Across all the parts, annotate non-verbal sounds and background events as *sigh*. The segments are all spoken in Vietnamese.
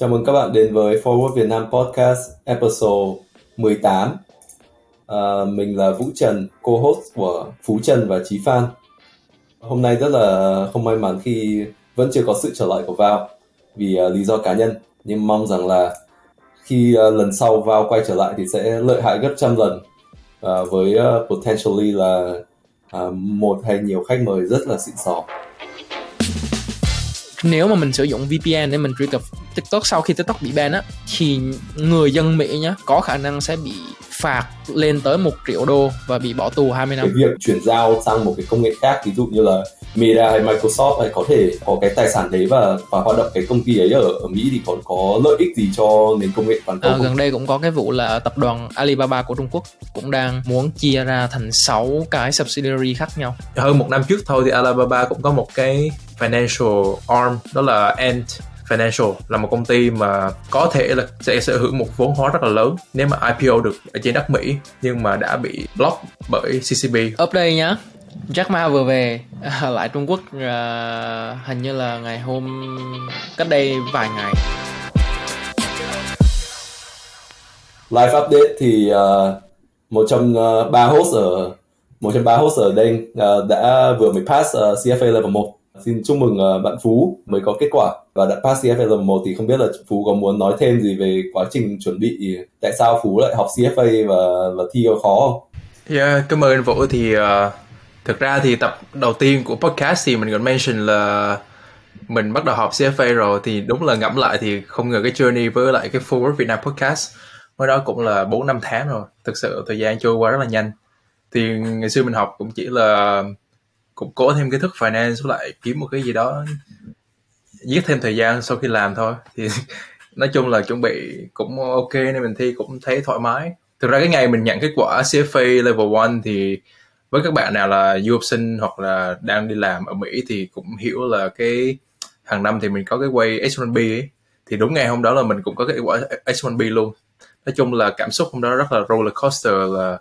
Chào mừng các bạn đến với Forward Việt Nam Podcast episode 18. À, mình là Vũ Trần, co-host của Phú Trần và Chí Phan. Hôm nay rất là không may mắn khi vẫn chưa có sự trở lại của Vào vì uh, lý do cá nhân. Nhưng mong rằng là khi uh, lần sau Vào quay trở lại thì sẽ lợi hại gấp trăm lần uh, với uh, potentially là uh, một hay nhiều khách mời rất là xịn sò nếu mà mình sử dụng VPN để mình truy cập TikTok sau khi TikTok bị ban á, thì người dân Mỹ nhá, có khả năng sẽ bị phạt lên tới một triệu đô và bị bỏ tù 20 năm. Cái việc chuyển giao sang một cái công nghệ khác, ví dụ như là Meta hay Microsoft hay có thể có cái tài sản đấy và và hoạt động cái công ty ấy ở, ở Mỹ thì có có lợi ích gì cho nền công nghệ toàn cầu? À, gần đây cũng có cái vụ là tập đoàn Alibaba của Trung Quốc cũng đang muốn chia ra thành 6 cái subsidiary khác nhau. Hơn một năm trước thôi thì Alibaba cũng có một cái financial arm đó là Ant Financial là một công ty mà có thể là sẽ sở hữu một vốn hóa rất là lớn nếu mà IPO được ở trên đất Mỹ nhưng mà đã bị block bởi CCB. Update nhá. Jack Ma vừa về lại Trung Quốc uh, hình như là ngày hôm cách đây vài ngày. Live update thì uh, một trong uh, ba host ở một trong ba host ở đây uh, đã vừa mới pass uh, CFA level 1 Xin chúc mừng uh, bạn Phú mới có kết quả và đã pass CFA lần 1 thì không biết là Phú có muốn nói thêm gì về quá trình chuẩn bị tại sao Phú lại học CFA và và thi có khó không? Yeah, cảm ơn Vũ thì uh, thực ra thì tập đầu tiên của podcast thì mình còn mention là mình bắt đầu học CFA rồi, thì đúng là ngẫm lại thì không ngờ cái journey với lại cái Forward Việt Nam podcast mới đó cũng là 4 năm tháng rồi. Thực sự thời gian trôi qua rất là nhanh. Thì ngày xưa mình học cũng chỉ là củng cố thêm kiến thức finance với lại kiếm một cái gì đó, giết thêm thời gian sau khi làm thôi. *laughs* Thì nói chung là chuẩn bị cũng ok nên mình thi cũng thấy thoải mái. Thực ra cái ngày mình nhận kết quả CFA level 1 thì với các bạn nào là du học sinh hoặc là đang đi làm ở Mỹ thì cũng hiểu là cái hàng năm thì mình có cái quay H1B ấy. Thì đúng ngày hôm đó là mình cũng có cái quả H1B luôn. Nói chung là cảm xúc hôm đó rất là roller coaster là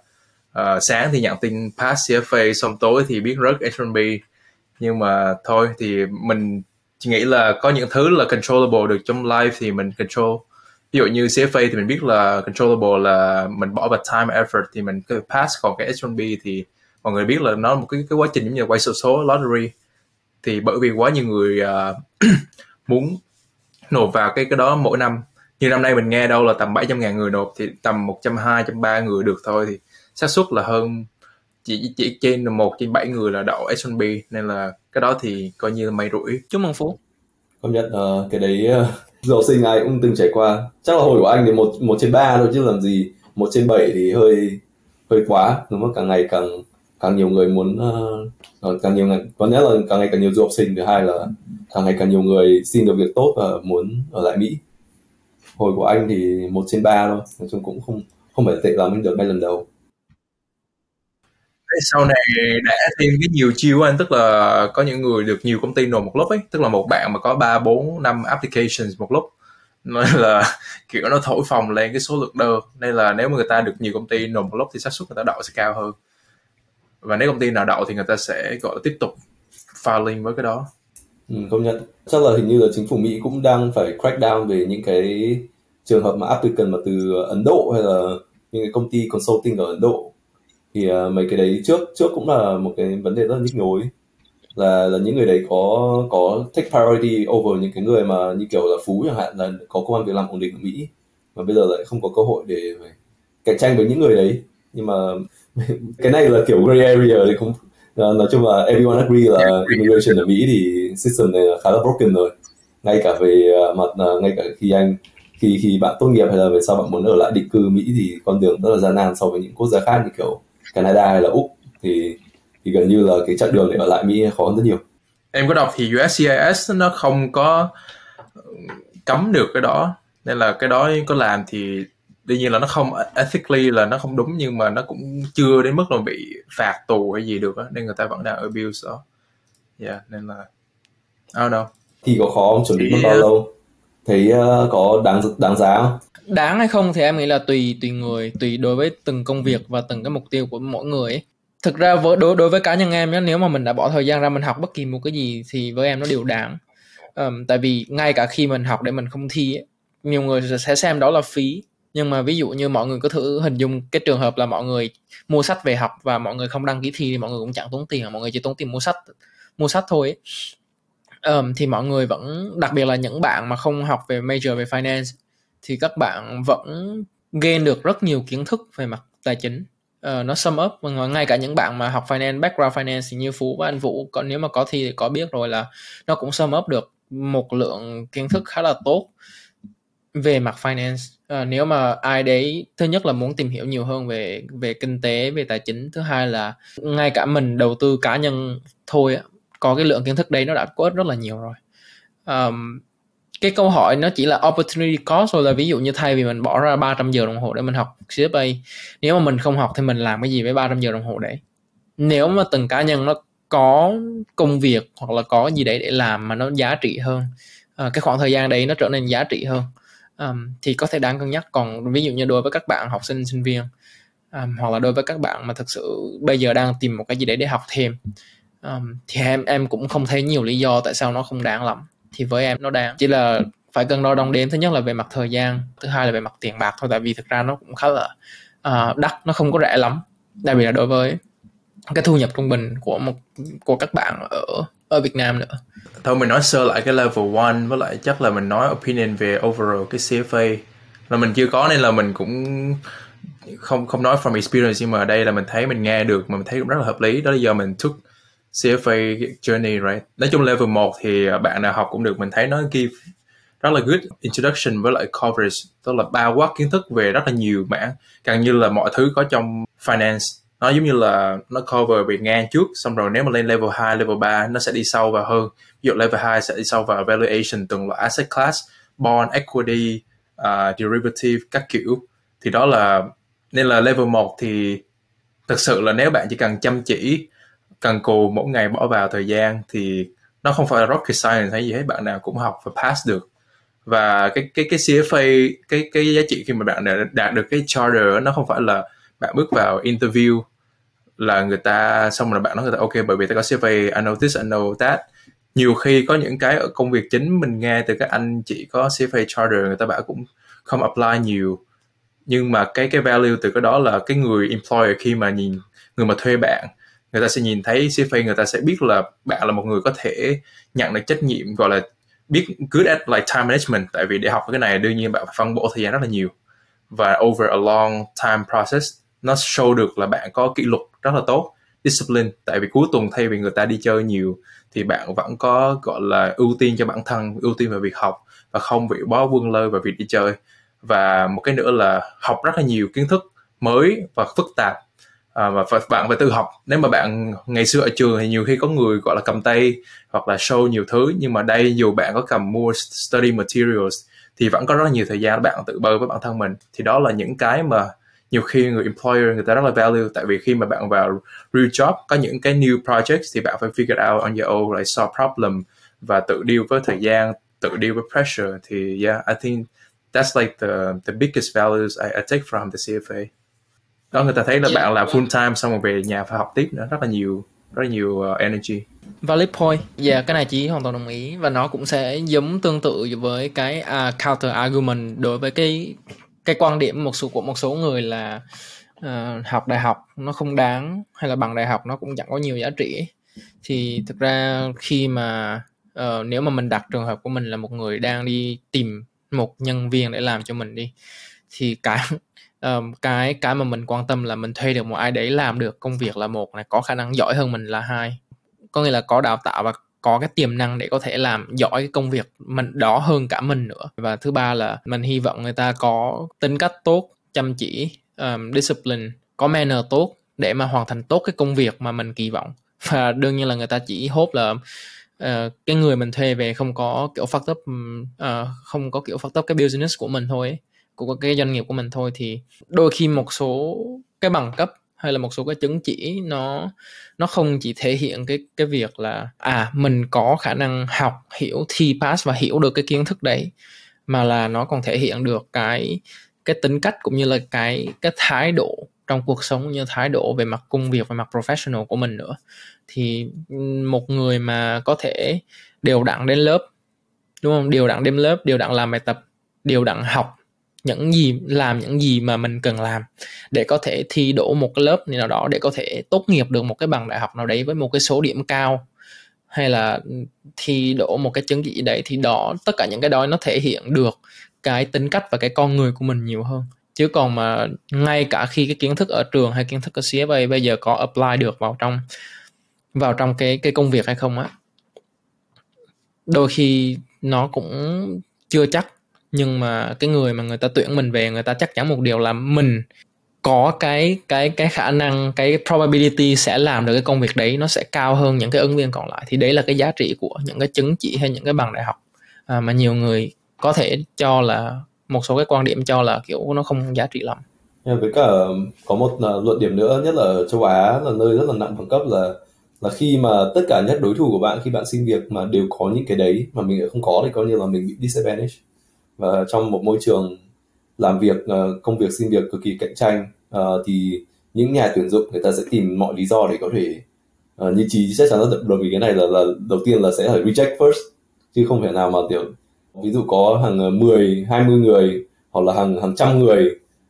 uh, sáng thì nhận tin pass CFA xong tối thì biết rớt H1B nhưng mà thôi thì mình chỉ nghĩ là có những thứ là controllable được trong life thì mình control. Ví dụ như CFA thì mình biết là controllable là mình bỏ vào time effort thì mình pass còn cái H1B thì mọi người biết là nó một cái cái quá trình giống như quay số số lottery. Thì bởi vì quá nhiều người uh, *clears throat* muốn nộp vào cái cái đó mỗi năm. Như năm nay mình nghe đâu là tầm 700 ngàn người nộp thì tầm 120, 130 người được thôi. Thì xác suất là hơn chỉ chỉ trên một trên bảy người là đậu H1B nên là cái đó thì coi như là may rủi. Chúc mừng phú. Công nhận uh, cái đấy uh, du học sinh ai cũng từng trải qua. Chắc là hồi của anh thì một một trên ba thôi chứ làm gì. Một trên bảy thì hơi hơi quá. Đúng không? Càng ngày càng càng nhiều người muốn uh, càng nhiều ngày có nghĩa là càng ngày càng nhiều du học sinh. Thứ hai là càng ngày càng nhiều người xin được việc tốt và muốn ở lại Mỹ. Hồi của anh thì một trên ba thôi nói chung cũng không không phải tệ lắm được ngay lần đầu. Sau này đã thêm cái nhiều chiêu anh tức là có những người được nhiều công ty nộp một lúc ấy tức là một bạn mà có ba bốn năm applications một lúc nên là *laughs* kiểu nó thổi phồng lên cái số lượng đơn. Nên là nếu mà người ta được nhiều công ty nộp một lúc thì xác suất người ta đậu sẽ cao hơn và nếu công ty nào đậu thì người ta sẽ gọi là tiếp tục filing với cái đó. Ừ, công nhận. Chắc là hình như là chính phủ Mỹ cũng đang phải crack down về những cái trường hợp mà applicant mà từ Ấn Độ hay là những cái công ty consulting ở Ấn Độ. Thì uh, mấy cái đấy trước trước cũng là một cái vấn đề rất là nhức nhối. Là là những người đấy có có take priority over những cái người mà như kiểu là phú chẳng hạn là có công an việc làm ổn định ở Mỹ mà bây giờ lại không có cơ hội để cạnh tranh với những người đấy. Nhưng mà *laughs* cái này là kiểu gray area thì không uh, nói chung là everyone agree là immigration ở Mỹ thì system này là khá là broken rồi. Ngay cả về uh, mặt uh, ngay cả khi anh khi khi bạn tốt nghiệp hay là về sau bạn muốn ở lại định cư Mỹ thì con đường rất là gian nan so với những quốc gia khác như kiểu Canada hay là Úc. Thì thì gần như là cái chặng đường để ở lại Mỹ khó hơn rất nhiều. Em có đọc thì USCIS nó không có cấm được cái đó. Nên là cái đó có làm thì đương nhiên là nó không ethically là nó không đúng nhưng mà nó cũng chưa đến mức là bị phạt tù hay gì được á nên người ta vẫn đang abuse đó. Yeah nên là I don't know. Thì có khó không? Chuẩn bị mất bao lâu? Thấy uh, có đáng đáng giá không? Đáng hay không thì em nghĩ là tùy tùy người tùy đối với từng công việc và từng cái mục tiêu của mỗi người ấy. thực ra với đối đối với cá nhân em nhé nếu mà mình đã bỏ thời gian ra mình học bất kỳ một cái gì thì với em nó đều đáng. Um, tại vì ngay cả khi mình học để mình không thi ấy, nhiều người sẽ xem đó là phí nhưng mà ví dụ như mọi người có thử hình dung cái trường hợp là mọi người mua sách về học và mọi người không đăng ký thi thì mọi người cũng chẳng tốn tiền mọi người chỉ tốn tiền mua sách mua sách thôi ấy. Um, thì mọi người vẫn đặc biệt là những bạn mà không học về major về finance thì các bạn vẫn gain được rất nhiều kiến thức về mặt tài chính. Uh, nó sum up. Và ngay cả những bạn mà học finance background finance thì như phú và anh vũ còn nếu mà có thi thì có biết rồi là nó cũng sum up được một lượng kiến thức khá là tốt về mặt finance uh, nếu mà ai đấy thứ nhất là muốn tìm hiểu nhiều hơn về về kinh tế về tài chính thứ hai là ngay cả mình đầu tư cá nhân thôi có cái lượng kiến thức đấy nó đã có ích rất là nhiều rồi. Um, cái câu hỏi nó chỉ là opportunity cost rồi là ví dụ như thay vì mình bỏ ra 300 giờ đồng hồ để mình học CFA nếu mà mình không học thì mình làm cái gì với 300 giờ đồng hồ đấy? Nếu mà từng cá nhân nó có công việc hoặc là có gì đấy để làm mà nó giá trị hơn à, cái khoảng thời gian đấy nó trở nên giá trị hơn um, thì có thể đáng cân nhắc. Còn ví dụ như đối với các bạn học sinh sinh viên um, hoặc là đối với các bạn mà thực sự bây giờ đang tìm một cái gì đấy để học thêm um, thì em em cũng không thấy nhiều lý do tại sao nó không đáng lắm. Thì với em nó đáng. Chỉ là phải cân đo đong đếm. Thứ nhất là về mặt thời gian thứ hai là về mặt tiền bạc thôi tại vì thực ra nó cũng khá là uh, đắt nó không có rẻ lắm. Đặc biệt là đối với cái thu nhập trung bình của một của các bạn ở ở Việt Nam nữa. Thôi mình nói sơ lại cái level 1 với lại chắc là mình nói opinion về overall cái CFA là mình chưa có nên là mình cũng không không nói from experience, nhưng mà đây là mình thấy mình nghe được mà mình thấy cũng rất là hợp lý. Đó là do mình took CFA journey, right? Nói chung level 1 thì bạn nào học cũng được, mình thấy nó give rất là good introduction với lại coverage. Tức là bao quát kiến thức về rất là nhiều mảng, càng như là mọi thứ có trong finance nó giống như là nó cover về ngang trước xong rồi nếu mà lên level 2, level 3 nó sẽ đi sâu vào hơn. Ví dụ level 2 sẽ đi sâu vào valuation từng loại asset class bond equity uh, derivative các kiểu. Thì đó là nên là level 1 thì thực sự là nếu bạn chỉ cần chăm chỉ cần cù mỗi ngày bỏ vào thời gian thì nó không phải là rocket science hay gì hết bạn nào cũng học và pass được. Và cái cái cái CFA cái cái giá trị khi mà bạn đã đạt được cái charter nó không phải là bạn bước vào interview là người ta xong rồi bạn nói người ta ok bởi vì ta có cv, I know this I know that. Nhiều khi có những cái ở công việc chính mình nghe từ các anh chị có CFA charter người ta bảo cũng không apply nhiều. Nhưng mà cái cái value từ cái đó là cái người employer khi mà nhìn người mà thuê bạn người ta sẽ nhìn thấy cv người ta sẽ biết là bạn là một người có thể nhận được trách nhiệm gọi là biết good at like time management. Tại vì để học cái này đương nhiên bạn phải phân bổ thời gian rất là nhiều và over a long time process nó show được là bạn có kỷ luật rất là tốt discipline. Tại vì cuối tuần thay vì người ta đi chơi nhiều thì bạn vẫn có gọi là ưu tiên cho bản thân ưu tiên về việc học và không bị bó quân lơi vào việc đi chơi. Và một cái nữa là học rất là nhiều kiến thức mới và phức tạp. À, và phải, bạn phải tự học. Nếu mà bạn ngày xưa ở trường thì nhiều khi có người gọi là cầm tay hoặc là show nhiều thứ. Nhưng mà đây dù bạn có cầm mua study materials thì vẫn có rất là nhiều thời gian bạn tự bơi với bản thân mình. Thì đó là những cái mà nhiều khi người employer người ta rất là value tại vì khi mà bạn vào real job có những cái new projects thì bạn phải figure out on your own like solve problem và tự deal với thời gian tự deal với pressure thì yeah I think that's like the the biggest values I, I take from the CFA đó người ta thấy là yeah. bạn làm full time xong rồi về nhà phải học tiếp nữa rất là nhiều rất là nhiều uh, energy. Valid point. Dạ yeah, cái này chị hoàn toàn đồng ý và nó cũng sẽ giống tương tự với cái uh, counter argument đối với cái cái quan điểm một số của một số người là uh, học đại học nó không đáng hay là bằng đại học nó cũng chẳng có nhiều giá trị. Thì thực ra khi mà uh, nếu mà mình đặt trường hợp của mình là một người đang đi tìm một nhân viên để làm cho mình đi thì cái *laughs* um, cái cái mà mình quan tâm là mình thuê được một ai đấy làm được công việc là một này có khả năng giỏi hơn mình là hai. Có nghĩa là có đào tạo và có cái tiềm năng để có thể làm giỏi cái công việc mình đó hơn cả mình nữa. Và thứ ba là mình hy vọng người ta có tính cách tốt chăm chỉ um, discipline có manner tốt để mà hoàn thành tốt cái công việc mà mình kỳ vọng. Và đương nhiên là người ta chỉ hốt là uh, cái người mình thuê về không có kiểu phát up uh, không có kiểu phát up cái business của mình thôi ấy, của cái doanh nghiệp của mình thôi thì đôi khi một số cái bằng cấp hay là một số cái chứng chỉ nó nó không chỉ thể hiện cái cái việc là à mình có khả năng học, hiểu, thi pass và hiểu được cái kiến thức đấy, mà là nó còn thể hiện được cái cái tính cách cũng như là cái cái thái độ trong cuộc sống như thái độ về mặt công việc, về mặt professional của mình nữa. Thì một người mà có thể đều đặn đến lớp, đúng không? Đều đặn đến lớp, đều đặn làm bài tập, đều đặn học những gì, làm những gì mà mình cần làm để có thể thi đỗ một cái lớp nào đó, để có thể tốt nghiệp được một cái bằng đại học nào đấy với một cái số điểm cao, hay là thi đỗ một cái chứng chỉ đấy thì đó, tất cả những cái đó nó thể hiện được cái tính cách và cái con người của mình nhiều hơn. Chứ còn mà ngay cả khi cái kiến thức ở trường hay kiến thức ở CFA bây giờ có apply được vào trong vào trong cái cái công việc hay không á, đôi khi nó cũng chưa chắc nhưng mà cái người mà người ta tuyển mình về người ta chắc chắn một điều là mình có cái cái cái khả năng cái probability sẽ làm được cái công việc đấy nó sẽ cao hơn những cái ứng viên còn lại. Thì đấy là cái giá trị của những cái chứng chỉ hay những cái bằng đại học. À, mà nhiều người có thể cho là một số cái quan điểm cho là kiểu nó không giá trị lắm. Với cả có một à, luận điểm nữa nhất là ở châu Á là nơi rất là nặng bằng cấp là là khi mà tất cả nhất đối thủ của bạn khi bạn xin việc mà đều có những cái đấy mà mình lại không có thì coi như là mình bị disadvantage và trong một môi trường làm việc uh, công việc xin việc cực kỳ cạnh tranh uh, thì những nhà tuyển dụng người ta sẽ tìm mọi lý do để có thể uh, như trí chắc chắn là đồng ý cái này là là đầu tiên là sẽ phải reject first chứ không thể nào mà kiểu ví dụ có hàng 10, 20 người hoặc là hàng hàng trăm người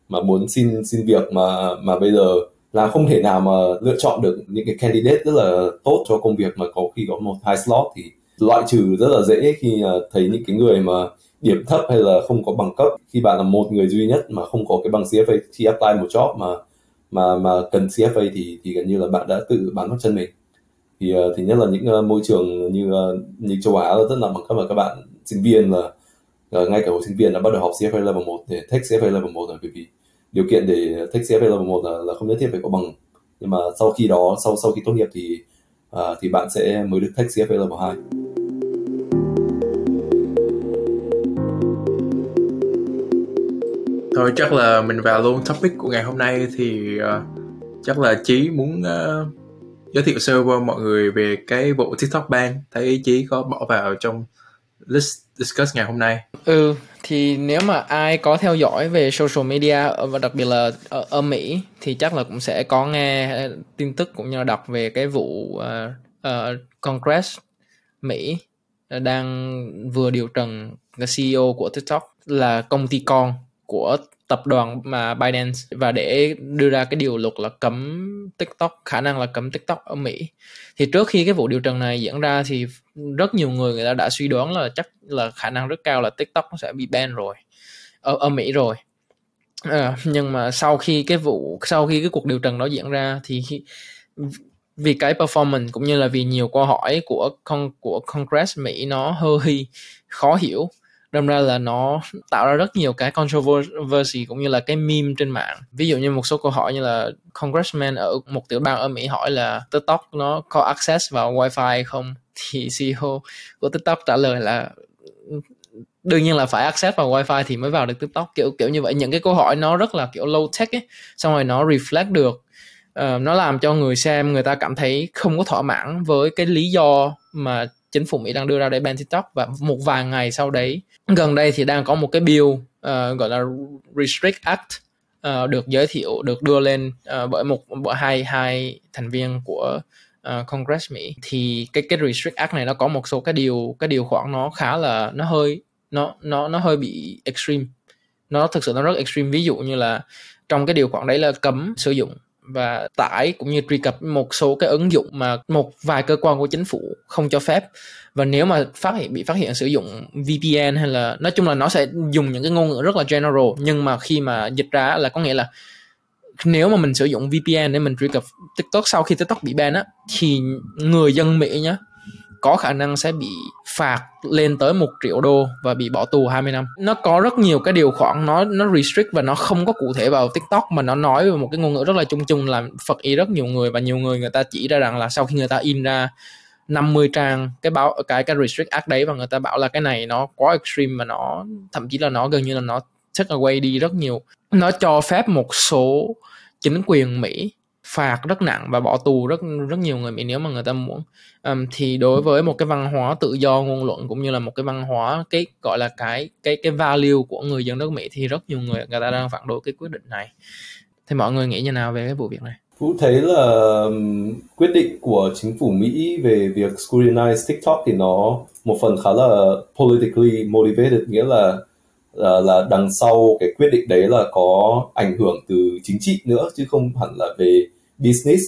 mà muốn xin xin việc mà mà bây giờ là không thể nào mà lựa chọn được những cái candidate rất là tốt cho công việc mà có khi có một hai slot thì loại trừ rất là dễ khi thấy những cái người mà điểm thấp hay là không có bằng cấp. Khi bạn là một người duy nhất mà không có cái bằng CFA khi apply một job mà mà mà cần CFA thì thì gần như là bạn đã tự bán mất chân mình. Thì ờ, uh, thì nhất là những uh, môi trường như uh, như châu Á rất là bằng cấp và các bạn sinh viên là uh, ngay cả hồi sinh viên đã bắt đầu học CFA level 1 để take CFA level 1 rồi bởi vì điều kiện để take CFA level 1 là, là không nhất thiết phải có bằng. Nhưng mà sau khi đó sau sau khi tốt nghiệp thì uh, thì bạn sẽ mới được take CFA level 2 thôi chắc là mình vào luôn topic của ngày hôm nay thì uh, chắc là chí muốn uh, giới thiệu sơ qua mọi người về cái vụ tiktok ban. Thấy chí có bỏ vào trong list discuss ngày hôm nay. Ừ thì nếu mà ai có theo dõi về social media và đặc biệt là ở, ở Mỹ thì chắc là cũng sẽ có nghe tin tức cũng như là đọc về cái vụ uh, uh, Congress Mỹ đang vừa điều trần cái CEO của TikTok là công ty con của tập đoàn mà Binance và để đưa ra cái điều luật là cấm TikTok khả năng là cấm TikTok ở Mỹ. Thì trước khi cái vụ điều trần này diễn ra thì rất nhiều người người ta đã suy đoán là chắc là khả năng rất cao là TikTok nó sẽ bị ban rồi ở ở Mỹ rồi. À, nhưng mà sau khi cái vụ sau khi cái cuộc điều trần đó diễn ra thì vì cái performance cũng như là vì nhiều câu hỏi của con của Congress Mỹ nó hơi khó hiểu đâm ra là nó tạo ra rất nhiều cái controversy cũng như là cái meme trên mạng. Ví dụ như một số câu hỏi như là congressman ở một tiểu bang ở Mỹ hỏi là TikTok nó có access vào wifi không? Thì CEO của TikTok trả lời là đương nhiên là phải access vào wifi thì mới vào được TikTok. Kiểu kiểu như vậy. Những cái câu hỏi nó rất là kiểu low tech ấy xong rồi nó reflect được uh, nó làm cho người xem người ta cảm thấy không có thỏa mãn với cái lý do mà chính phủ Mỹ đang đưa ra để ban TikTok và một vài ngày sau đấy gần đây thì đang có một cái bill uh, gọi là Restrict Act uh, được giới thiệu được đưa lên uh, bởi một bởi hai hai thành viên của uh, Congress Mỹ. Thì cái cái Restrict Act này nó có một số cái điều cái điều khoản nó khá là nó hơi nó nó nó hơi bị extreme. Nó thực sự nó rất extreme. Ví dụ như là trong cái điều khoản đấy là cấm sử dụng và tải cũng như truy cập một số cái ứng dụng mà một vài cơ quan của chính phủ không cho phép. Và nếu mà phát hiện, bị phát hiện sử dụng VPN hay là, nói chung là nó sẽ dùng những cái ngôn ngữ rất là general, nhưng mà khi mà dịch ra là có nghĩa là nếu mà mình sử dụng VPN để mình truy cập TikTok sau khi TikTok bị ban á, thì người dân Mỹ nhá có khả năng sẽ bị phạt lên tới một triệu đô và bị bỏ tù 20 năm. Nó có rất nhiều cái điều khoản, nó nó restrict và nó không có cụ thể vào TikTok, mà nó nói về một cái ngôn ngữ rất là chung chung là phật ý rất nhiều người và nhiều người người ta chỉ ra rằng là sau khi người ta in ra 50 trang cái báo, cái cái restrict act đấy và người ta bảo là cái này nó quá extreme mà nó, thậm chí là nó gần như là nó take away đi rất nhiều nó cho phép một số chính quyền Mỹ phạt rất nặng và bỏ tù rất rất nhiều người Mỹ nếu mà người ta muốn. Um, thì đối với một cái văn hóa tự do ngôn luận cũng như là một cái văn hóa cái gọi là cái cái cái value của người dân nước Mỹ thì rất nhiều người người ta đang phản đối cái quyết định này. Thì mọi người nghĩ như nào về cái vụ việc này? Vũ thấy là quyết định của chính phủ Mỹ về việc scrutinize TikTok thì nó một phần khá là politically motivated nghĩa là là, là đằng sau cái quyết định đấy là có ảnh hưởng từ chính trị nữa chứ không hẳn là về business.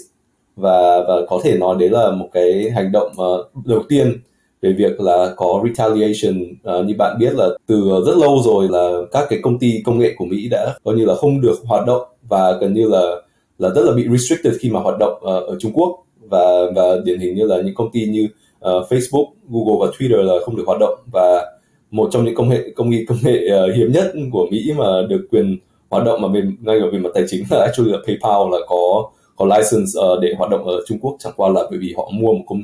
Và và có thể nói đấy là một cái hành động uh, đầu tiên về việc là có retaliation uh, như bạn biết là từ rất lâu rồi là các cái công ty công nghệ của Mỹ đã coi như là không được hoạt động và gần như là là rất là bị restricted khi mà hoạt động uh, ở Trung Quốc. Và và điển hình như là những công ty như uh, Facebook, Google và Twitter là không được hoạt động. Và một trong những công nghệ công nghệ công nghệ uh, hiếm nhất của Mỹ mà được quyền hoạt động mà mình ngay ở về mặt tài chính là actually là PayPal là có có license uh, để hoạt động ở Trung Quốc. Chẳng qua là bởi vì họ mua một công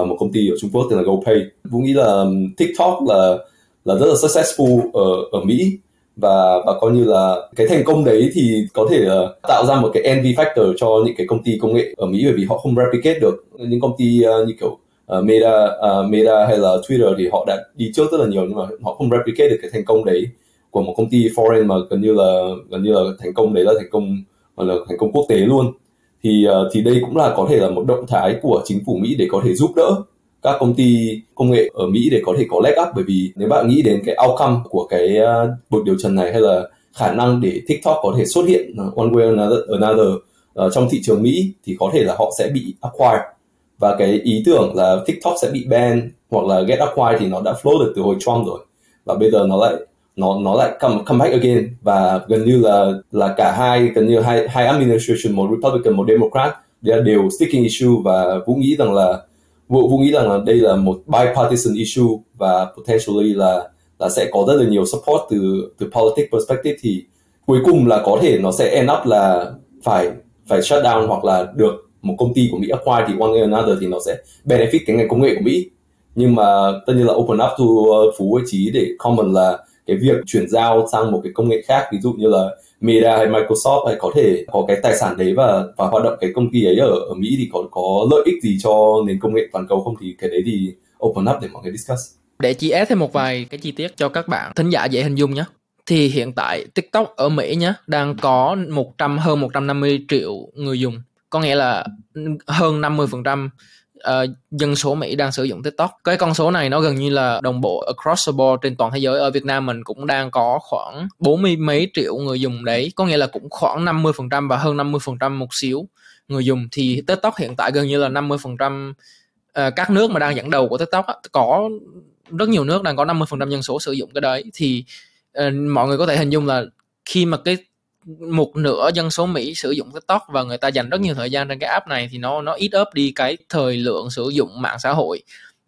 uh, một công ty ở Trung Quốc tên là GoPay. Vũ nghĩ là TikTok là là rất là successful ở ở Mỹ. Và và coi như là cái thành công đấy thì có thể uh, tạo ra một cái envy factor cho những cái công ty công nghệ ở Mỹ bởi vì họ không replicate được những công ty uh, như kiểu uh, Meta uh, Meta hay là Twitter thì họ đã đi trước rất là nhiều nhưng mà họ không replicate được cái thành công đấy của một công ty foreign mà gần như là gần như là thành công đấy là thành công là thành công quốc tế luôn thì ờ, thì đây cũng là có thể là một động thái của chính phủ Mỹ để có thể giúp đỡ các công ty công nghệ ở Mỹ để có thể có leg up. Bởi vì nếu bạn nghĩ đến cái outcome của cái buổi cuộc điều trần này hay là khả năng để TikTok có thể xuất hiện one way another, another uh, trong thị trường Mỹ thì có thể là họ sẽ bị acquire. Và cái ý tưởng là TikTok sẽ bị ban hoặc là get acquired thì nó đã floated từ hồi Trump rồi. Và bây giờ nó lại nó nó lại come come back again và gần như là là cả hai gần như hai hai administration một Republican một Democrat đều sticking issue và Vũ nghĩ rằng là Vũ Vũ nghĩ rằng là đây là một bipartisan issue và potentially là là sẽ có rất là nhiều support từ từ politics perspective thì cuối cùng là có thể nó sẽ end up là phải phải shut down hoặc là được một công ty của Mỹ acquire thì one way or another thì nó sẽ benefit cái ngành công nghệ của Mỹ. Nhưng mà tất nhiên là open up to uh, Phú với Trí để comment là cái việc chuyển giao sang một cái công nghệ khác, ví dụ như là Meta hay Microsoft hay có thể có cái tài sản đấy và và hoạt động cái công ty ấy ở ở Mỹ thì có có lợi ích gì cho nền công nghệ toàn cầu không thì cái đấy thì open up để mọi người discuss. Để chia ép thêm một vài cái chi tiết cho các bạn thính giả dễ hình dung nhé. Thì hiện tại TikTok ở Mỹ nhé, đang có 100 hơn 150 triệu người dùng. Có nghĩa là hơn 50% uh, dân số Mỹ đang sử dụng TikTok. Cái con số này nó gần như là đồng bộ across the board trên toàn thế giới. Ở Việt Nam mình cũng đang có khoảng 40 mấy triệu người dùng đấy. Có nghĩa là cũng khoảng 50% và hơn 50% một xíu người dùng. Thì TikTok hiện tại gần như là 50% uh, ờ, các nước mà đang dẫn đầu của TikTok có rất nhiều nước đang có 50% dân số sử dụng cái đấy thì uh, mọi người có thể hình dung là khi mà cái một nửa dân số Mỹ sử dụng TikTok và người ta dành rất nhiều thời gian trên cái app này thì nó nó ít ớp đi cái thời lượng sử dụng mạng xã hội.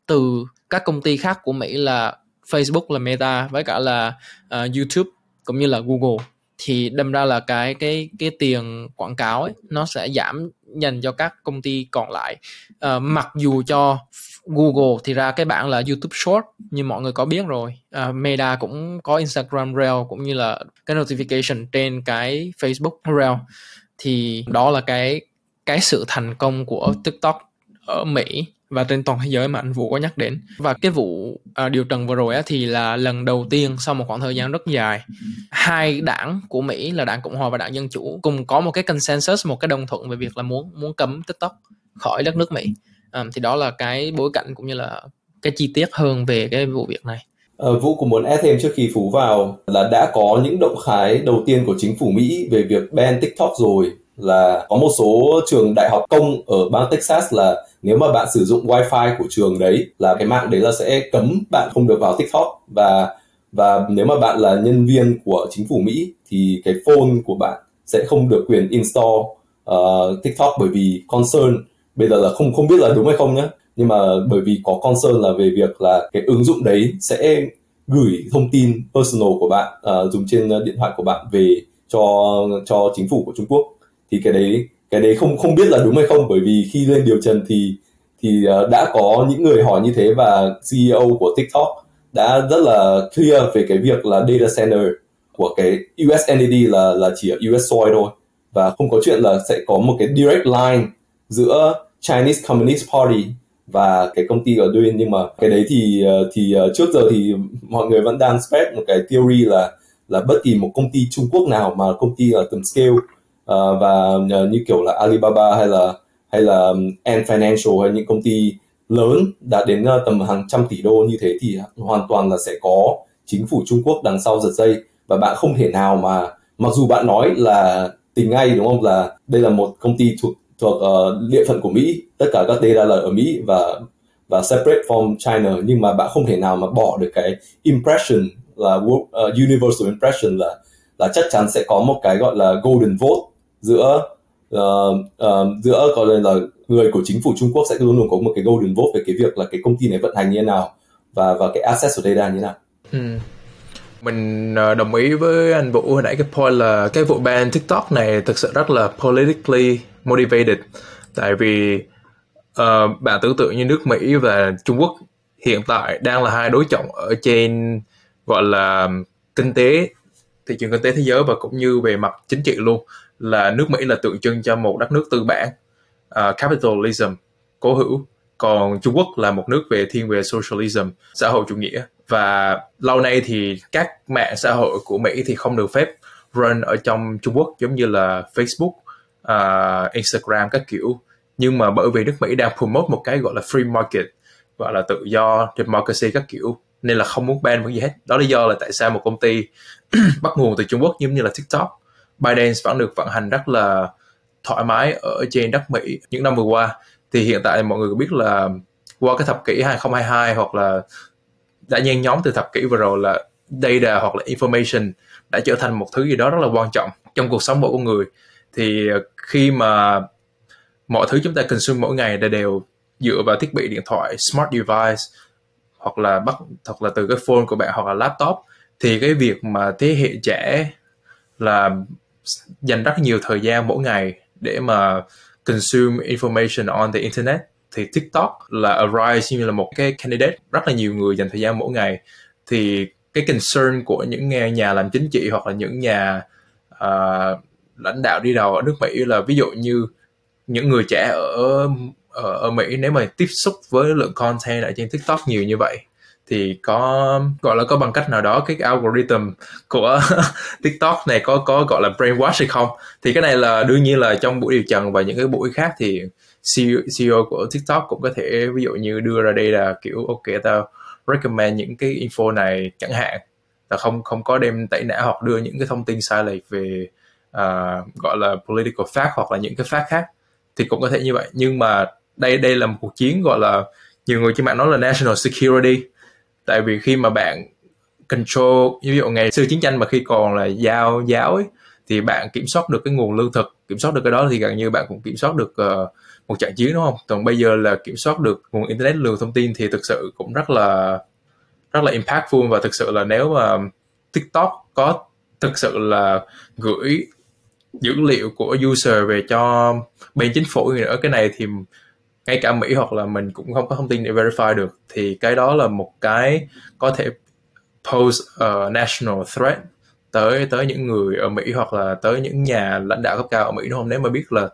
Từ các công ty khác của Mỹ là Facebook là Meta với cả là uh, YouTube cũng như là Google thì đâm ra là cái cái cái tiền quảng cáo ấy nó sẽ giảm dành cho các công ty còn lại. Uh, mặc dù cho Google thì ra cái bảng là YouTube Short như mọi người có biết rồi. À, Meta cũng có Instagram Reel cũng như là cái notification trên cái Facebook Reel. Thì đó là cái cái sự thành công của TikTok ở Mỹ và trên toàn thế giới mà anh Vũ có nhắc đến. Và cái vụ à, điều trần vừa rồi á, thì là lần đầu tiên sau một khoảng thời gian rất dài hai đảng của Mỹ là đảng Cộng hòa và đảng Dân chủ cùng có một cái consensus một cái đồng thuận về việc là muốn muốn cấm TikTok khỏi đất nước Mỹ um, thì đó là cái bối cảnh cũng như là cái chi tiết hơn về cái vụ việc này. À, Vũ cũng muốn add thêm trước khi Phú vào là đã có những động thái đầu tiên của chính phủ Mỹ về việc ban TikTok rồi là có một số trường đại học công ở bang Texas là nếu mà bạn sử dụng wifi của trường đấy là cái mạng đấy là sẽ cấm bạn không được vào TikTok. Và và nếu mà bạn là nhân viên của chính phủ Mỹ thì cái phone của bạn sẽ không được quyền install uh, TikTok bởi vì concern bây giờ là không không biết là đúng hay không nhé nhưng mà bởi vì có concern là về việc là cái ứng dụng đấy sẽ gửi thông tin personal của bạn uh, dùng trên điện thoại của bạn về cho cho chính phủ của Trung Quốc. Thì cái đấy cái đấy không không biết là đúng hay không bởi vì khi lên điều trần thì thì uh, đã có những người hỏi như thế và CEO của TikTok đã rất là clear về cái việc là data center của cái US entity là là chỉ ở US soil thôi. Và không có chuyện là sẽ có một cái direct line giữa Chinese Communist Party và cái công ty ở Duin nhưng mà cái đấy thì ờ, thì ờ, trước giờ thì mọi người vẫn đang spread một cái theory là là bất kỳ một công ty Trung Quốc nào mà công ty ở tầm scale uh, và uh, như kiểu là Alibaba hay là hay là Ant Financial hay những công ty lớn đã đến uh, tầm hàng trăm tỷ đô như thế thì hoàn toàn là sẽ có chính phủ Trung Quốc đằng sau giật dây. Và bạn không thể nào mà mặc dù bạn nói là tình ngay đúng không? Là đây là một công ty thuộc thuộc uh, địa phận của Mỹ tất cả các data là ở Mỹ và và separate from China nhưng mà bạn không thể nào mà bỏ được cái impression là uh, universal impression là là chắc chắn sẽ có một cái gọi là golden vote giữa uh, uh, giữa gọi là, là người của chính phủ Trung Quốc sẽ luôn luôn có một cái golden vote về cái việc là cái công ty này vận hành như thế nào và và cái access của data như thế nào. Ừ. Mình đồng ý với anh Vũ hồi nãy cái point là cái vụ ban TikTok này thực sự rất là politically motivated. Tại vì ờ, uh, bạn tưởng tượng như nước Mỹ và Trung Quốc hiện tại đang là hai đối trọng ở trên gọi là kinh tế thị trường kinh tế thế giới và cũng như về mặt chính trị luôn. Là nước Mỹ là tượng trưng cho một đất nước tư bản uh, capitalism cố hữu. Còn Trung Quốc là một nước về thiên về socialism xã hội chủ nghĩa. Và lâu nay thì các mạng xã hội của Mỹ thì không được phép run ở trong Trung Quốc giống như là Facebook, uh, Instagram các kiểu. Nhưng mà bởi vì nước Mỹ đang promote một cái gọi là free market gọi là tự do democracy các kiểu nên là không muốn ban một gì hết. Đó lý do là tại sao một công ty *clears throat* bắt nguồn từ Trung Quốc giống như là TikTok. ByteDance vẫn được vận hành rất là thoải mái ở trên đất Mỹ những năm vừa qua. Thì hiện tại mọi người biết là qua cái thập kỷ 2022 hoặc là đã nhen nhóm từ thập kỷ vừa rồi là data hoặc là information đã trở thành một thứ gì đó rất là quan trọng trong cuộc sống mỗi con người thì ờ, khi mà mọi thứ chúng ta consume mỗi ngày đều dựa vào thiết bị điện thoại smart device hoặc là bắt hoặc là từ cái phone của bạn hoặc là laptop thì cái việc mà thế hệ trẻ là dành rất nhiều thời gian mỗi ngày để mà consume information on the internet thì TikTok là arise như là một cái candidate rất là nhiều người dành thời gian mỗi ngày. Thì cái concern của những nhà làm chính trị hoặc là những nhà uh, lãnh đạo đi đầu ở nước Mỹ là ví dụ như những người trẻ ở ở, ở Mỹ nếu mà tiếp xúc với lượng content ở trên TikTok nhiều như vậy thì có gọi là có bằng cách nào đó cái algorithm của *laughs* TikTok này có có gọi là brainwash hay không? Thì cái này là đương nhiên là trong buổi điều trần và những cái buổi khác thì CEO, CEO của TikTok cũng có thể ví dụ như đưa ra đây là kiểu ok tao recommend những cái info này chẳng hạn. Là không không có đem tẩy não hoặc đưa những cái thông tin sai lệch về uh, gọi là political fact hoặc là những cái fact khác thì cũng có thể như vậy. Nhưng mà đây đây là một cuộc chiến gọi là nhiều người trên mạng nói là national security. Tại vì khi mà bạn control ví dụ ngày xưa chiến tranh mà khi còn là giao giáo ấy thì bạn kiểm soát được cái nguồn lương thực kiểm soát được cái đó thì gần như bạn cũng kiểm soát được uh, một trận chiến đúng không? Còn bây giờ là kiểm soát được nguồn internet lượng thông tin thì thực sự cũng rất là rất là impactful. Và thực sự là nếu mà tiktok có thực sự là gửi dữ liệu của user về cho bên chính phủ nữa cái này thì ngay cả Mỹ hoặc là mình cũng không có thông tin để verify được. Thì cái đó là một cái có thể pose a national threat tới tới những người ở Mỹ hoặc là tới những nhà lãnh đạo cấp cao ở Mỹ đúng không? Nếu mà biết là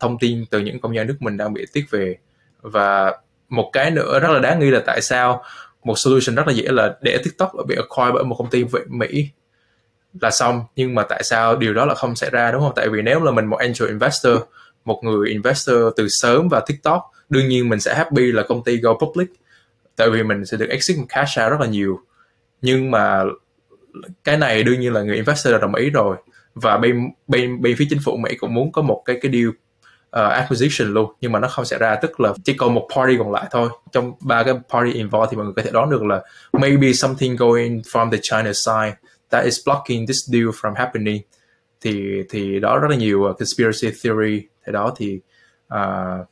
thông tin từ những công dân nước mình đang bị tiết về. Và một cái nữa rất là đáng nghi là tại sao một solution rất là dễ là để TikTok bị acquire bởi một công ty Mỹ là xong. Nhưng mà tại sao điều đó là không xảy ra đúng không? Tại vì nếu là mình một angel investor một người investor từ sớm vào TikTok đương nhiên mình sẽ happy là công ty go public. Tại vì mình sẽ được exit một cash out rất là nhiều. Nhưng mà cái này đương nhiên là người investor đồng ý rồi. Và bên bên bên phía chính phủ Mỹ cũng muốn có một cái cái deal uh, acquisition luôn. Nhưng mà nó không xảy ra tức là chỉ còn một party còn lại thôi. Trong ba cái party involved thì mọi người có thể đoán được là maybe something going from the China side that is blocking this deal from happening. Thì thì đó rất là nhiều uh, conspiracy theory thế đó thì uh,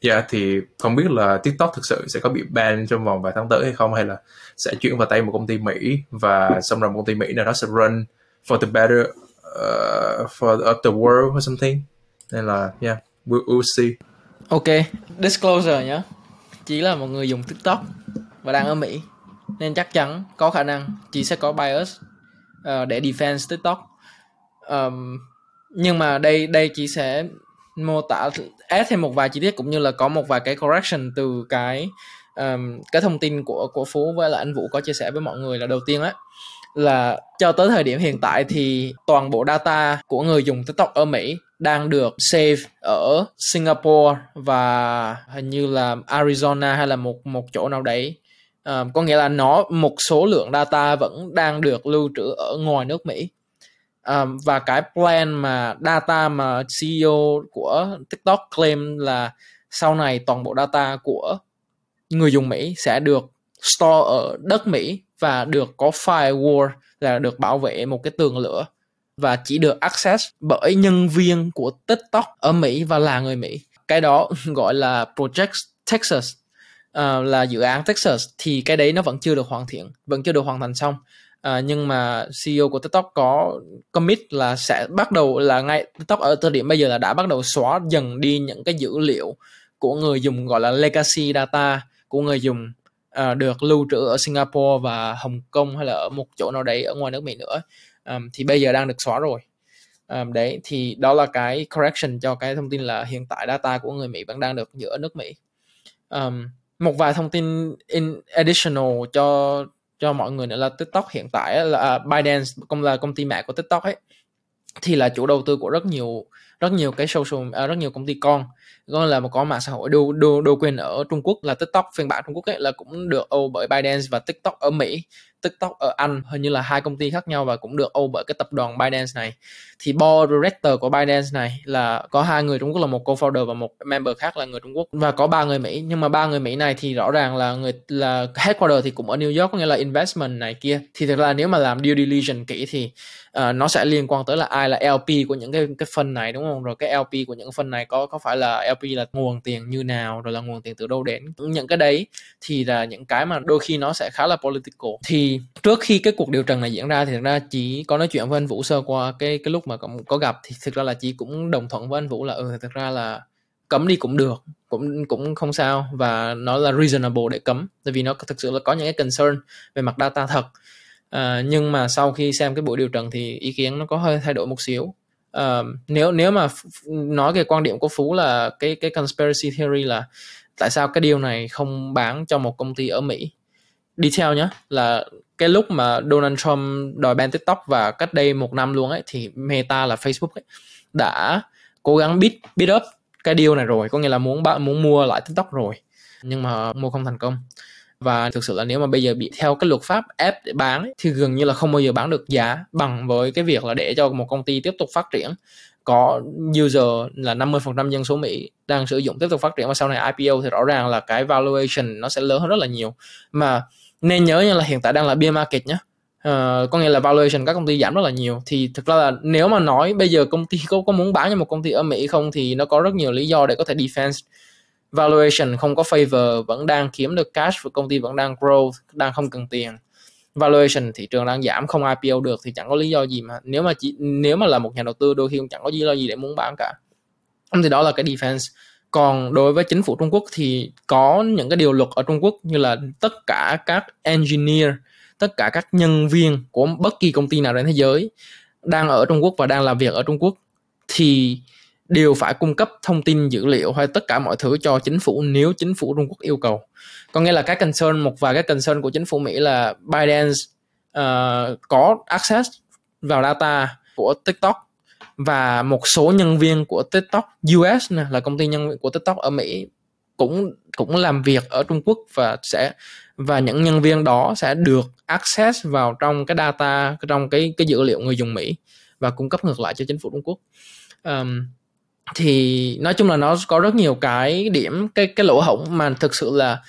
yeah thì không biết là TikTok thực sự sẽ có bị ban trong vòng vài tháng tới hay không hay là sẽ chuyển vào tay một công ty Mỹ và xong rồi một công ty Mỹ nào đó sẽ run for the better uh, for the, the world or something. Nên là yeah we'll, we'll see. Ok disclosure nhé chỉ là một người dùng TikTok và đang ở Mỹ. Nên chắc chắn có khả năng chị sẽ có bias uh, để defense TikTok. Um, nhưng mà đây đây chỉ sẽ mô tả add thêm một vài chi tiết cũng như là có một vài cái correction từ cái um, cái thông tin của của phú với là anh vũ có chia sẻ với mọi người là đầu tiên á là cho tới thời điểm hiện tại thì toàn bộ data của người dùng TikTok ở Mỹ đang được save ở Singapore và hình như là Arizona hay là một một chỗ nào đấy uh, có nghĩa là nó một số lượng data vẫn đang được lưu trữ ở ngoài nước Mỹ um, và cái plan mà data mà CEO của TikTok claim là sau này toàn bộ data của người dùng Mỹ sẽ được store ở đất Mỹ và được có firewall là được bảo vệ một cái tường lửa và chỉ được access bởi nhân viên của TikTok ở Mỹ và là người Mỹ. Cái đó *laughs* gọi là Project Texas uh, là dự án Texas thì cái đấy nó vẫn chưa được hoàn thiện, vẫn chưa được hoàn thành xong. Uh, nhưng mà CEO của TikTok có commit là sẽ bắt đầu là ngay TikTok ở thời điểm bây giờ là đã bắt đầu xóa dần đi những cái dữ liệu của người dùng gọi là legacy data của người dùng uh, được lưu trữ ở Singapore và Hồng Kông hay là ở một chỗ nào đấy ở ngoài nước Mỹ nữa. Um, thì bây giờ đang được xóa rồi. Um, đấy thì đó là cái correction cho cái thông tin là hiện tại data của người Mỹ vẫn đang được giữ ở nước Mỹ. Um, một vài thông tin in additional cho cho mọi người nữa là TikTok hiện tại là uh, Binance công là công ty mẹ của TikTok ấy thì là chủ đầu tư của rất nhiều rất nhiều cái social uh, rất nhiều công ty con. Gọi là một có mạng xã hội đô đô đô quyền ở Trung Quốc là TikTok phiên bản Trung Quốc ấy là cũng được ô bởi ByteDance và TikTok ở Mỹ. TikTok ở Anh hình như là hai công ty khác nhau và cũng được own bởi cái tập đoàn Binance này. Thì board director của Binance này là có hai người Trung Quốc là một co-founder và một member khác là người Trung Quốc. Và có ba người Mỹ nhưng mà ba người Mỹ này thì rõ ràng là người là headquarter thì cũng ở New York có nghĩa là investment này kia. Thì thực ra nếu mà làm due diligence kỹ thì uh, nó sẽ liên quan tới là ai là LP của những cái cái phân này đúng không? Rồi cái LP của những phân này có có phải là LP là nguồn tiền như nào rồi là nguồn tiền từ đâu đến? Những cái đấy thì là những cái mà đôi khi nó sẽ khá là political. Thì trước khi cái cuộc điều trần này diễn ra thì thực ra chỉ có nói chuyện với anh Vũ sơ qua cái cái lúc mà có, có gặp thì thực ra là chị cũng đồng thuận với anh Vũ là ừ thực ra là cấm đi cũng được cũng cũng không sao và nó là reasonable để cấm tại vì nó thực sự là có những cái concern về mặt data thật. À, nhưng mà sau khi xem cái buổi điều trần thì ý kiến nó có hơi thay đổi một xíu. À, nếu nếu mà nói về quan điểm của phú là cái cái conspiracy theory là tại sao cái điều này không bán cho một công ty ở mỹ detail nhé là cái lúc mà Donald Trump đòi ban TikTok và cách đây một năm luôn ấy thì Meta là Facebook ấy đã cố gắng beat beat up cái deal này rồi. Có nghĩa là muốn muốn mua lại TikTok rồi. Nhưng mà mua không thành công. Và thực sự là nếu mà bây giờ bị theo cái luật pháp ép để bán ấy, thì gần như là không bao giờ bán được giá bằng với cái việc là để cho một công ty tiếp tục phát triển. Có user là 50% dân số Mỹ đang sử dụng tiếp tục phát triển và sau này IPO thì rõ ràng là cái valuation nó sẽ lớn hơn rất là nhiều. Mà nên nhớ như là hiện tại đang là bear market nhé uh, ờ, có nghĩa là valuation các công ty giảm rất là nhiều. Thì thực ra là nếu mà nói bây giờ công ty có có muốn bán cho một công ty ở Mỹ không thì nó có rất nhiều lý do để có thể defense. Valuation không có favor vẫn đang kiếm được cash và công ty vẫn đang grow đang không cần tiền. Valuation thị trường đang giảm không IPO được thì chẳng có lý do gì mà. Nếu mà chỉ nếu mà là một nhà đầu tư đôi khi cũng chẳng có lý do gì để muốn bán cả. Thì đó là cái defense còn đối với chính phủ Trung Quốc thì có những cái điều luật ở Trung Quốc như là tất cả các engineer tất cả các nhân viên của bất kỳ công ty nào trên thế giới đang ở Trung Quốc và đang làm việc ở Trung Quốc thì đều phải cung cấp thông tin dữ liệu hay tất cả mọi thứ cho chính phủ nếu chính phủ Trung Quốc yêu cầu. Có nghĩa là cái concern một vài cái concern của chính phủ Mỹ là Biden uh, có access vào data của TikTok và một số nhân viên của TikTok US nè là công ty nhân viên của TikTok ở Mỹ cũng cũng làm việc ở Trung Quốc và sẽ và những nhân viên đó sẽ được access vào trong cái data trong cái cái dữ liệu người dùng Mỹ và cung cấp ngược lại cho chính phủ Trung Quốc. Um, thì nói chung là nó có rất nhiều cái điểm cái cái lỗ hổng mà thực sự là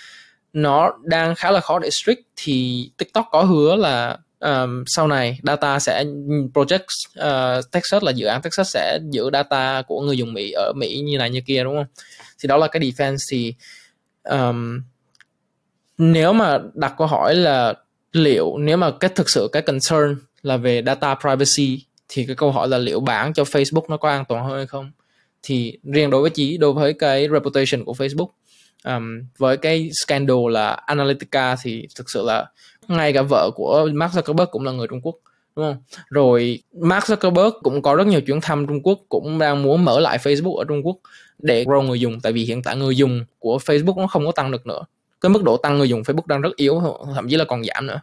nó đang khá là khó để strict thì TikTok có hứa là um, sau này data sẽ project uh, ờ, Texas là dự án Texas sẽ giữ data của người dùng Mỹ ở Mỹ như này như kia đúng không? Thì đó là cái defense thì um, nếu mà đặt câu hỏi là liệu nếu mà cái thực sự cái concern là về data privacy thì cái câu hỏi là liệu bản cho Facebook nó có an toàn hơn hay không? Thì riêng đối với chí đối với cái reputation của Facebook um, với cái scandal là Analytica thì thực sự là ngay cả vợ của Mark Zuckerberg cũng là người Trung Quốc, đúng không? Rồi Mark Zuckerberg cũng có rất nhiều chuyến thăm Trung Quốc, cũng đang muốn mở lại Facebook ở Trung Quốc để grow người dùng, tại vì hiện tại người dùng của Facebook nó không có tăng được nữa. Cái mức độ tăng người dùng Facebook đang rất yếu, thậm chí là còn giảm nữa.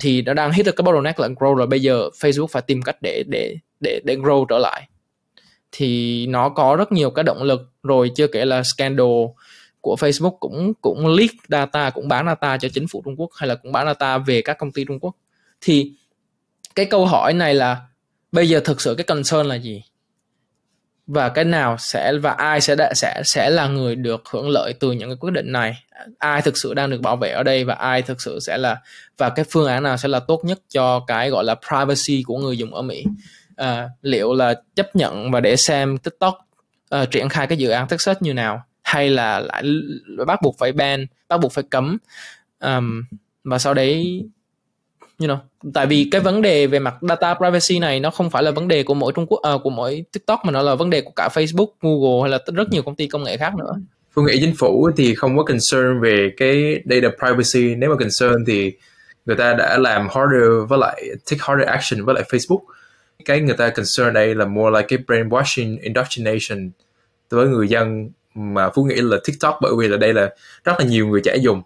Thì nó đang hit được cái bottleneck là grow rồi bây giờ Facebook phải tìm cách để để để để grow trở lại. Thì nó có rất nhiều cái động lực, rồi chưa kể là scandal của Facebook cũng cũng leak data cũng bán data cho chính phủ Trung Quốc hay là cũng bán data về các công ty Trung Quốc. Thì cái câu hỏi này là bây giờ thực sự cái concern là gì? Và cái nào sẽ và ai sẽ đã, sẽ sẽ là người được hưởng lợi từ những cái quyết định này? Ai thực sự đang được bảo vệ ở đây và ai thực sự sẽ là và cái phương án nào sẽ là tốt nhất cho cái gọi là privacy của người dùng ở Mỹ? À, liệu là chấp nhận và để xem TikTok uh, triển khai cái dự án Texas như nào? Hay là lại bắt buộc phải ban bắt buộc phải cấm. Um, và sau đấy you know tại vì cái vấn đề về mặt data privacy này nó không phải là vấn đề của mỗi Trung Quốc uh, của mỗi TikTok mà nó là vấn đề của cả Facebook, Google hay là rất nhiều công ty công nghệ khác nữa. Phương nghĩ chính phủ thì không có concern về cái data privacy. Nếu mà concern thì người ta đã làm harder với lại take harder action với lại Facebook. Cái người ta concern đây là more like cái brainwashing indoctrination với người dân mà Phú nghĩ là TikTok bởi vì là đây là rất là nhiều người trẻ dùng.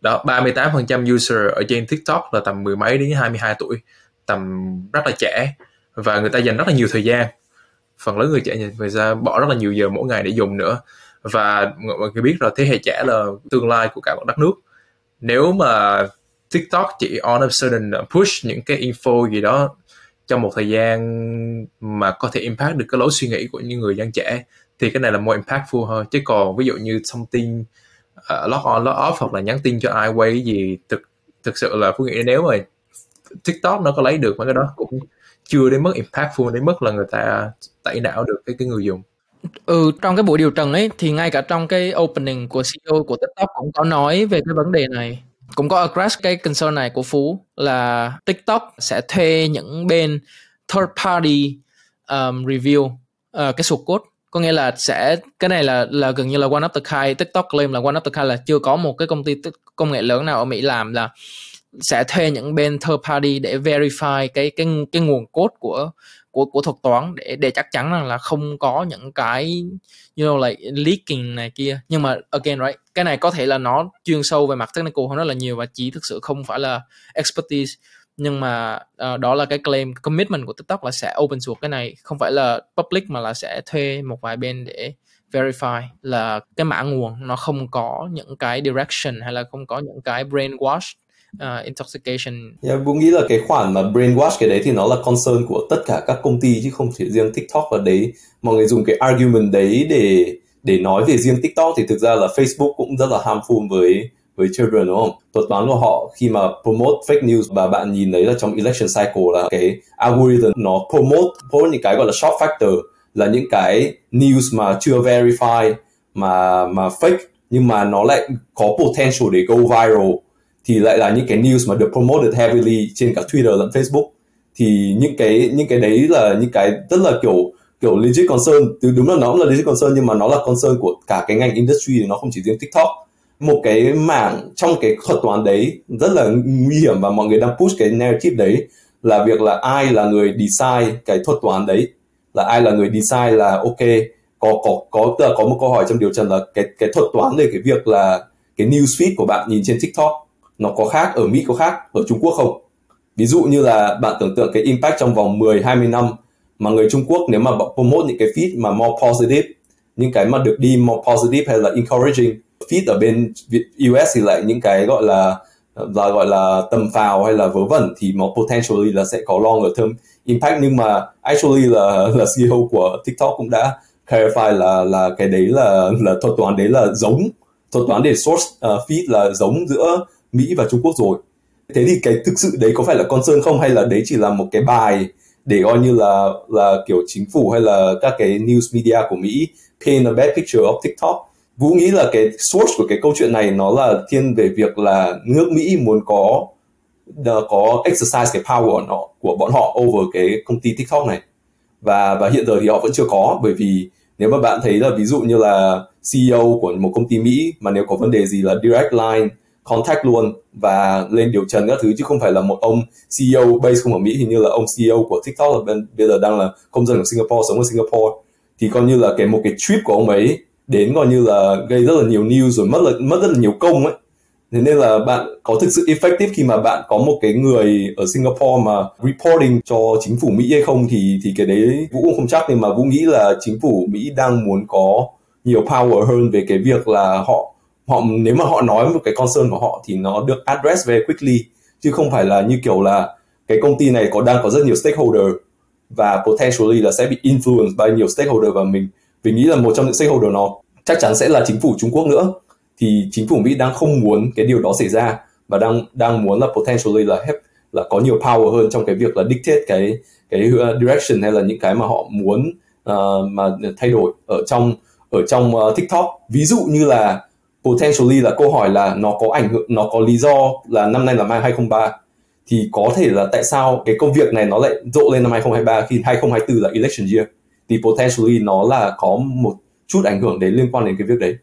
Đó 38% user ở trên TikTok là tầm mười mấy đến 22 tuổi, tầm rất là trẻ và người ta dành rất là nhiều thời gian. Phần lớn người trẻ người ta bỏ rất là nhiều giờ mỗi ngày để dùng nữa. Và mọi người biết là thế hệ trẻ là tương lai của cả một đất nước. Nếu mà TikTok chỉ on a certain push những cái info gì đó trong một thời gian mà có thể impact được cái lối suy nghĩ của những người dân trẻ thì cái này là more impactful hơn. Chứ còn ví dụ như thông tin uh, log on log off hoặc là nhắn tin cho ai quay gì thực thực sự là phú nghĩ nếu mà tiktok nó có lấy được mấy cái đó cũng chưa đến mức impactful đến mức là người ta tẩy não được cái cái người dùng. Ừ trong cái buổi điều trần ấy thì ngay cả trong cái opening của CEO của TikTok cũng có nói về cái vấn đề này. Cũng có address cái concern này của Phú là TikTok sẽ thuê những bên third party um, review uh, cái source code có nghĩa là sẽ, cái này là là gần như là one of the kind, TikTok claim là one of the kind là chưa có một cái công ty công nghệ lớn nào ở Mỹ làm là sẽ thuê những bên third party để verify cái cái cái nguồn code của của của thuật toán để để chắc chắn rằng là không có những cái, you know, like, leaking này kia. Nhưng mà again, right, cái này có thể là nó chuyên sâu về mặt technical hơn rất là nhiều và chỉ thực sự không phải là expertise nhưng mà uh, đó là cái claim commitment của TikTok là sẽ open source cái này không phải là public mà là sẽ thuê một vài bên để verify là cái mã nguồn nó không có những cái direction hay là không có những cái brainwash uh, intoxication. Yeah, Vũ nghĩ là cái khoản mà brainwash cái đấy thì nó là concern của tất cả các công ty chứ không chỉ riêng TikTok và đấy mọi người dùng cái argument đấy để để nói về riêng TikTok thì thực ra là Facebook cũng rất là harmful với với children, đúng không? Thuật toán của họ khi mà promote fake news và bạn nhìn thấy là trong election cycle là cái algorithm nó promote promote những cái gọi là shock factor, là những cái news mà chưa verify, mà mà fake, nhưng mà nó lại có potential để go viral, thì lại là những cái news mà được promoted heavily trên cả Twitter lẫn Facebook. Thì những cái những cái đấy là những cái rất là kiểu kiểu legit concern. Đúng là nó cũng là legit concern, nhưng mà nó là concern của cả cái ngành industry, nó không chỉ riêng TikTok một cái mảng trong cái thuật toán đấy rất là nguy hiểm và mọi người đang push cái narrative đấy là việc là ai là người design cái thuật toán đấy, là ai là người design là ok, có có có, tức là có một câu hỏi trong điều trần là cái cái thuật toán về cái việc là cái news feed của bạn nhìn trên TikTok nó có khác ở Mỹ, có khác ở Trung Quốc không? Ví dụ như là bạn tưởng tượng cái impact trong vòng 10 20 năm mà người Trung Quốc nếu mà promote những cái feed mà more positive, những cái mà được đi more positive hay là encouraging feed ở bên US thì lại những cái gọi là là gọi là tầm phào hay là vớ vẩn thì nó potentially là sẽ có longer term impact. Nhưng mà actually là là CEO của TikTok cũng đã clarify là là cái đấy là là thuật toán đấy là giống thuật toán để source uh, feed là giống giữa Mỹ và Trung Quốc rồi. Thế thì cái thực sự đấy có phải là concern không? Hay là đấy chỉ là một cái bài để coi như là là kiểu chính phủ hay là các cái news media của Mỹ paint a bad picture of TikTok? Vũ nghĩ là cái source của cái câu chuyện này nó là thiên về việc là nước Mỹ muốn có ờ, có exercise cái power của nó của bọn họ over cái công ty TikTok này. Và và hiện giờ thì họ vẫn chưa có bởi vì nếu mà bạn thấy là ví dụ như là CEO của một công ty Mỹ mà nếu có vấn đề gì là direct line contact luôn và lên điều trần các thứ chứ không phải là một ông CEO base không ở Mỹ hình như là ông CEO của TikTok là bên, bây giờ đang là công dân của Singapore sống ở Singapore thì coi như là cái một cái trip của ông ấy đến coi như là gây rất là nhiều news rồi mất là, mất rất là nhiều công ấy. Thế nên là bạn có thực sự effective khi mà bạn có một cái người ở Singapore mà reporting cho chính phủ Mỹ hay không thì thì cái đấy Vũ cũng không chắc nhưng mà Vũ nghĩ là chính phủ Mỹ đang muốn có nhiều power hơn về cái việc là họ họ nếu mà họ nói một cái concern của họ thì nó được address very quickly chứ không phải là như kiểu là cái công ty này có đang có rất nhiều stakeholder và potentially là sẽ bị influenced by nhiều stakeholder và mình mình nghĩ là một trong những stakeholder nó chắc chắn sẽ là chính phủ Trung Quốc nữa. Thì chính phủ Mỹ đang không muốn cái điều đó xảy ra và đang đang muốn là potentially là help là có nhiều power hơn trong cái việc là dictate cái cái uh, direction hay là những cái mà họ muốn uh, mà thay đổi ở trong ở trong uh, TikTok. Ví dụ như là potentially là câu hỏi là nó có ảnh hưởng nó có lý do là năm nay là năm 2003 thì có thể là tại sao cái công việc này nó lại rộ lên năm 2023 khi 2024 là election year? Thì potentially nó là có một chút ảnh hưởng đến liên quan đến cái việc đấy.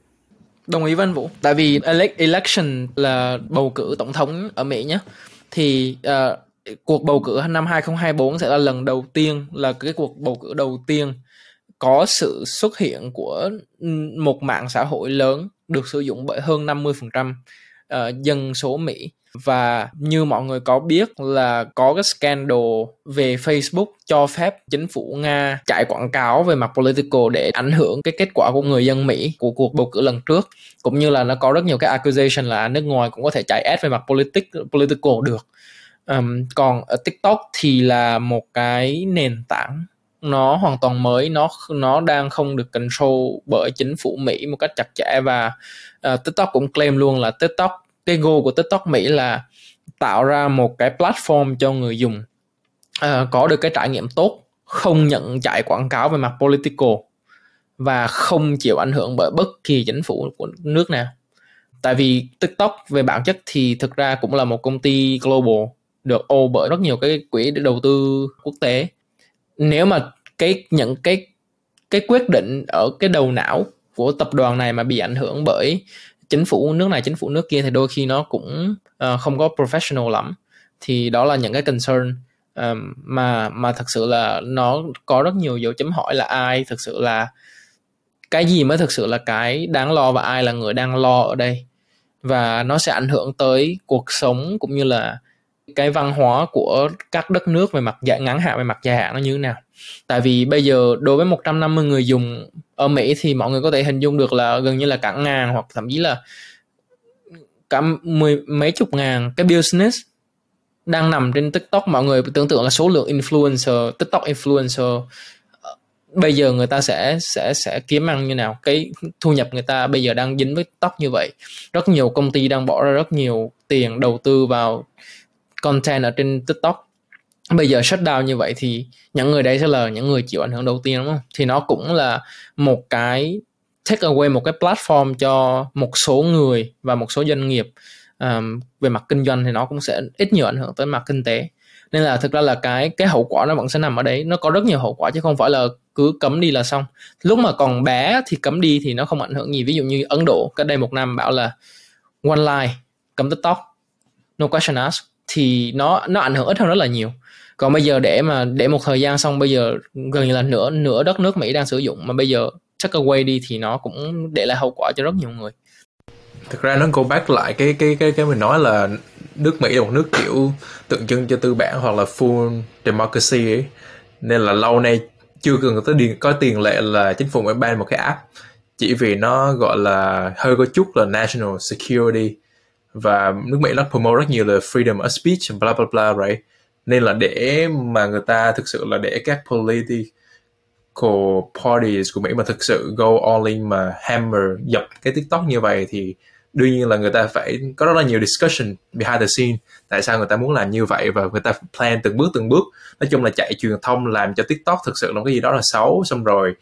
Đồng ý văn Vũ. Tại vì election là bầu cử tổng thống ở Mỹ nhé thì uh, cuộc bầu cử năm 2024 sẽ là lần đầu tiên là cái cuộc bầu cử đầu tiên có sự xuất hiện của một mạng xã hội lớn được sử dụng bởi hơn 50% uh, dân số Mỹ. Và như mọi người có biết là có cái scandal về Facebook cho phép chính phủ Nga chạy quảng cáo về mặt political để ảnh hưởng cái kết quả của người dân Mỹ của cuộc bầu cử lần trước. Cũng như là nó có rất nhiều cái accusation là nước ngoài cũng có thể chạy ad về mặt politic political được. Um, còn ở TikTok thì là một cái nền tảng nó hoàn toàn mới nó nó đang không được control bởi chính phủ Mỹ một cách chặt chẽ và uh, TikTok cũng claim luôn là TikTok cái goal của TikTok Mỹ là tạo ra một cái platform cho người dùng uh, có được cái trải nghiệm tốt không nhận chạy quảng cáo về mặt political và không chịu ảnh hưởng bởi bất kỳ chính phủ của nước nào. Tại vì TikTok về bản chất thì thực ra cũng là một công ty global được ô bởi rất nhiều cái quỹ đầu tư quốc tế. Nếu mà cái những cái cái quyết định ở cái đầu não của tập đoàn này mà bị ảnh hưởng bởi chính phủ nước này chính phủ nước kia thì đôi khi nó cũng uh, không có professional lắm. Thì đó là những cái concern um, mà mà thật sự là nó có rất nhiều dấu chấm hỏi là ai thực sự là cái gì mới thực sự là cái đáng lo và ai là người đang lo ở đây. Và nó sẽ ảnh hưởng tới cuộc sống cũng như là cái văn hóa của các đất nước về mặt dài ngắn hạn, về mặt dài hạn nó như thế nào? Tại vì bây giờ đối với 150 người dùng ở Mỹ thì mọi người có thể hình dung được là gần như là cả ngàn hoặc thậm chí là cả mười, mấy chục ngàn cái business đang nằm trên TikTok. Mọi người tưởng tượng là số lượng influencer, TikTok influencer ờ, bây giờ người ta sẽ sẽ sẽ kiếm ăn như nào? Cái thu nhập người ta bây giờ đang dính với TikTok như vậy. Rất nhiều công ty đang bỏ ra rất nhiều tiền đầu tư vào content ở trên TikTok. Bây giờ shutdown như vậy thì những người đấy sẽ là những người chịu ảnh hưởng đầu tiên đúng không? Thì nó cũng là một cái take away một cái platform cho một số người và một số doanh nghiệp um, về mặt kinh doanh thì nó cũng sẽ ít nhiều ảnh hưởng tới mặt kinh tế. Nên là thực ra là cái cái hậu quả nó vẫn sẽ nằm ở đấy. Nó có rất nhiều hậu quả chứ không phải là cứ cấm đi là xong. Lúc mà còn bé thì cấm đi thì nó không ảnh hưởng gì. Ví dụ như Ấn Độ cách đây một năm bảo là one line cấm TikTok no question asked thì nó nó ảnh hưởng ít hơn rất là nhiều. Còn bây giờ để mà, để một thời gian xong, bây giờ gần như là nửa nửa đất nước Mỹ đang sử dụng, mà bây giờ chắc away đi thì nó cũng để lại hậu quả cho rất nhiều người. Thực ra nó cô bác lại cái cái cái cái mình nói là nước Mỹ là một nước kiểu tượng trưng cho tư bản hoặc là full democracy ấy. Nên là lâu nay chưa cần tới điền có tiền lệ là chính phủ mới ban một cái app. Chỉ vì nó gọi là hơi có chút là national security và nước Mỹ nó promote rất nhiều là freedom of speech, bla bla bla, right? Nên là để mà người ta thực sự là để các political parties của Mỹ mà thực sự go all in mà hammer dập cái TikTok như vậy thì đương nhiên là người ta phải có rất là nhiều discussion behind the scene, tại sao người ta muốn làm như vậy và người ta plan từng bước từng bước. Nói chung là chạy truyền thông làm cho tiktok thực sự là cái gì đó là xấu, xong rồi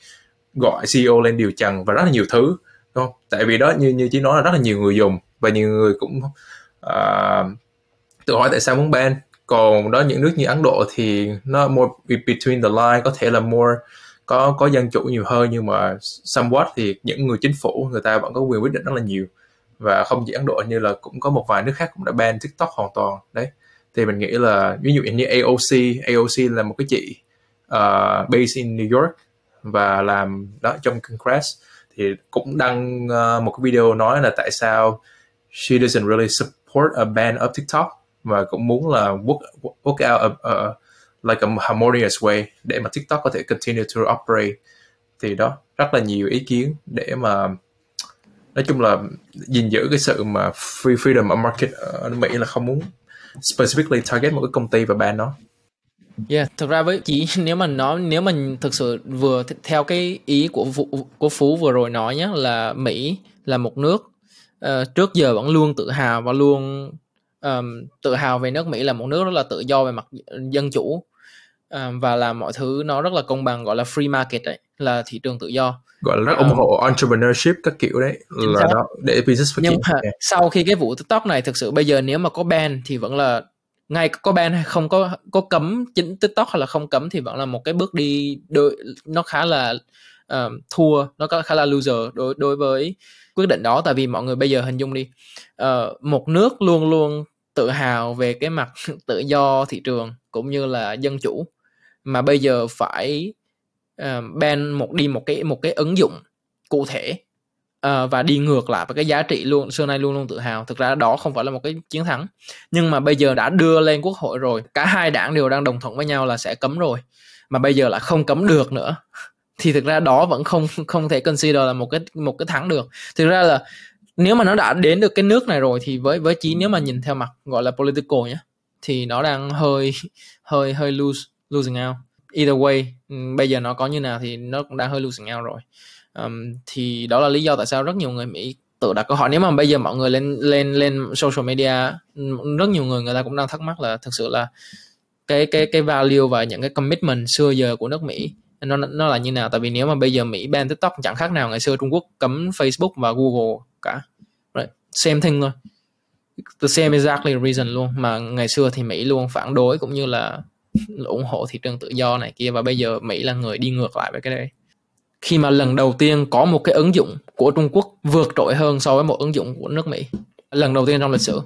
gọi CEO lên điều trần và rất là nhiều thứ, đúng không? Tại vì đó, như như chỉ nói là rất là nhiều người dùng và nhiều người cũng uh, tự hỏi tại sao muốn ban. Còn đó những nước như Ấn Độ thì nó more between the line có thể là more có có dân chủ nhiều hơn. Nhưng mà somewhat thì những người chính phủ người ta vẫn có quyền quyết định rất là nhiều. Và không chỉ Ấn Độ như là cũng có một vài nước khác cũng đã ban TikTok hoàn toàn. Đấy. Thì mình nghĩ là ví dụ như AOC AOC là một cái chị uh, based in New York và làm đó trong Congress. Thì cũng đăng uh, một cái video nói là tại sao she doesn't really support a ban of TikTok và cũng muốn là work, work out a, a, like a harmonious way để mà TikTok có thể continue to operate. Thì đó rất là nhiều ý kiến để mà nói chung là gìn giữ cái sự mà free freedom of market ở Mỹ là không muốn specifically target một cái công ty và ban nó. Yeah, thực ra với chỉ *laughs* nếu mà nó nếu mình thực sự vừa theo cái ý của của Phú vừa rồi nói nhé là Mỹ là một nước uh, trước giờ vẫn luôn tự hào và luôn um, tự hào về nước Mỹ là một nước rất là tự do về mặt dân chủ. Um, và làm mọi thứ nó rất là công bằng gọi là free market đấy là thị trường tự do. Gọi là rất ủng hộ entrepreneurship các kiểu đấy là nó để business phát triển. Mà sau khi cái vụ TikTok này thực sự bây giờ nếu mà có ban thì vẫn là ngay có ban hay không có có cấm chính tiktok hay là không cấm thì vẫn là một cái bước đi đôi nó khá là uh, thua nó khá là loser đối đối với quyết định đó tại vì mọi người bây giờ hình dung đi uh, một nước luôn luôn tự hào về cái mặt *laughs* tự do thị trường cũng như là dân chủ. Mà bây giờ phải uh, ban một đi một cái một cái ứng dụng cụ thể uh, và đi ngược lại với cái giá trị luôn xưa nay luôn luôn tự hào. Thực ra đó không phải là một cái chiến thắng. Nhưng mà bây giờ đã đưa lên quốc hội rồi cả hai đảng đều đang đồng thuận với nhau là sẽ cấm rồi. Mà bây giờ là không cấm được nữa thì thực ra đó vẫn không không thể consider là một cái một cái thắng được. Thực ra là nếu mà nó đã đến được cái nước này rồi thì với với chí nếu mà nhìn theo mặt gọi là political nhé thì nó đang hơi hơi hơi lose losing out. Either way ừ, bây giờ nó có như nào thì nó cũng đang hơi losing out rồi. Um, thì đó là lý do tại sao rất nhiều người Mỹ tự đặt câu hỏi. Nếu mà bây giờ mọi người lên lên lên social media ừ, rất nhiều người người ta cũng đang thắc mắc là thực sự là cái cái cái value và những cái commitment xưa giờ của nước Mỹ nó nó là như nào? Tại vì nếu mà bây giờ Mỹ ban TikTok chẳng khác nào ngày xưa Trung Quốc cấm Facebook và Google cả. Right. same thing thôi. The same exactly reason luôn. Mà ngày xưa thì Mỹ luôn phản đối cũng như là ủng hộ thị trường tự do này kia. Và bây giờ Mỹ là người đi ngược lại với cái đấy. Khi mà lần đầu tiên có một cái ứng dụng của Trung Quốc vượt trội hơn so với một ứng dụng của nước Mỹ. Lần đầu tiên trong lịch sử.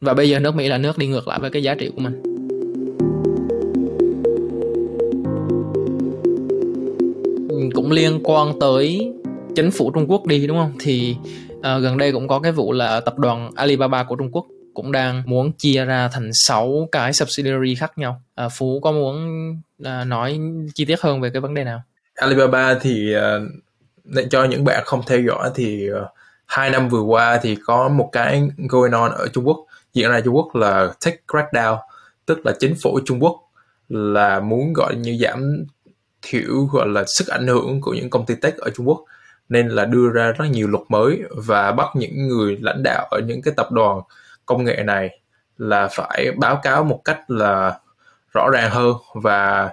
Và bây giờ nước Mỹ là nước đi ngược lại với cái giá trị của mình. Cũng liên quan tới chính phủ Trung Quốc đi đúng không thì uh, gần đây cũng có cái vụ là tập đoàn Alibaba của Trung Quốc cũng đang muốn chia ra thành 6 cái subsidiary khác nhau. À, Phú có muốn à, nói chi tiết hơn về cái vấn đề nào? Alibaba thì uh, cho những bạn không theo dõi thì uh, hai năm vừa qua thì có một cái going on ở Trung Quốc diễn ra Trung Quốc là tech crackdown tức là chính phủ Trung Quốc là muốn gọi như giảm thiểu gọi là sức ảnh hưởng của những công ty tech ở Trung Quốc. Nên là đưa ra rất nhiều luật mới và bắt những người lãnh đạo ở những cái tập đoàn công nghệ này là phải báo cáo một cách là rõ ràng hơn và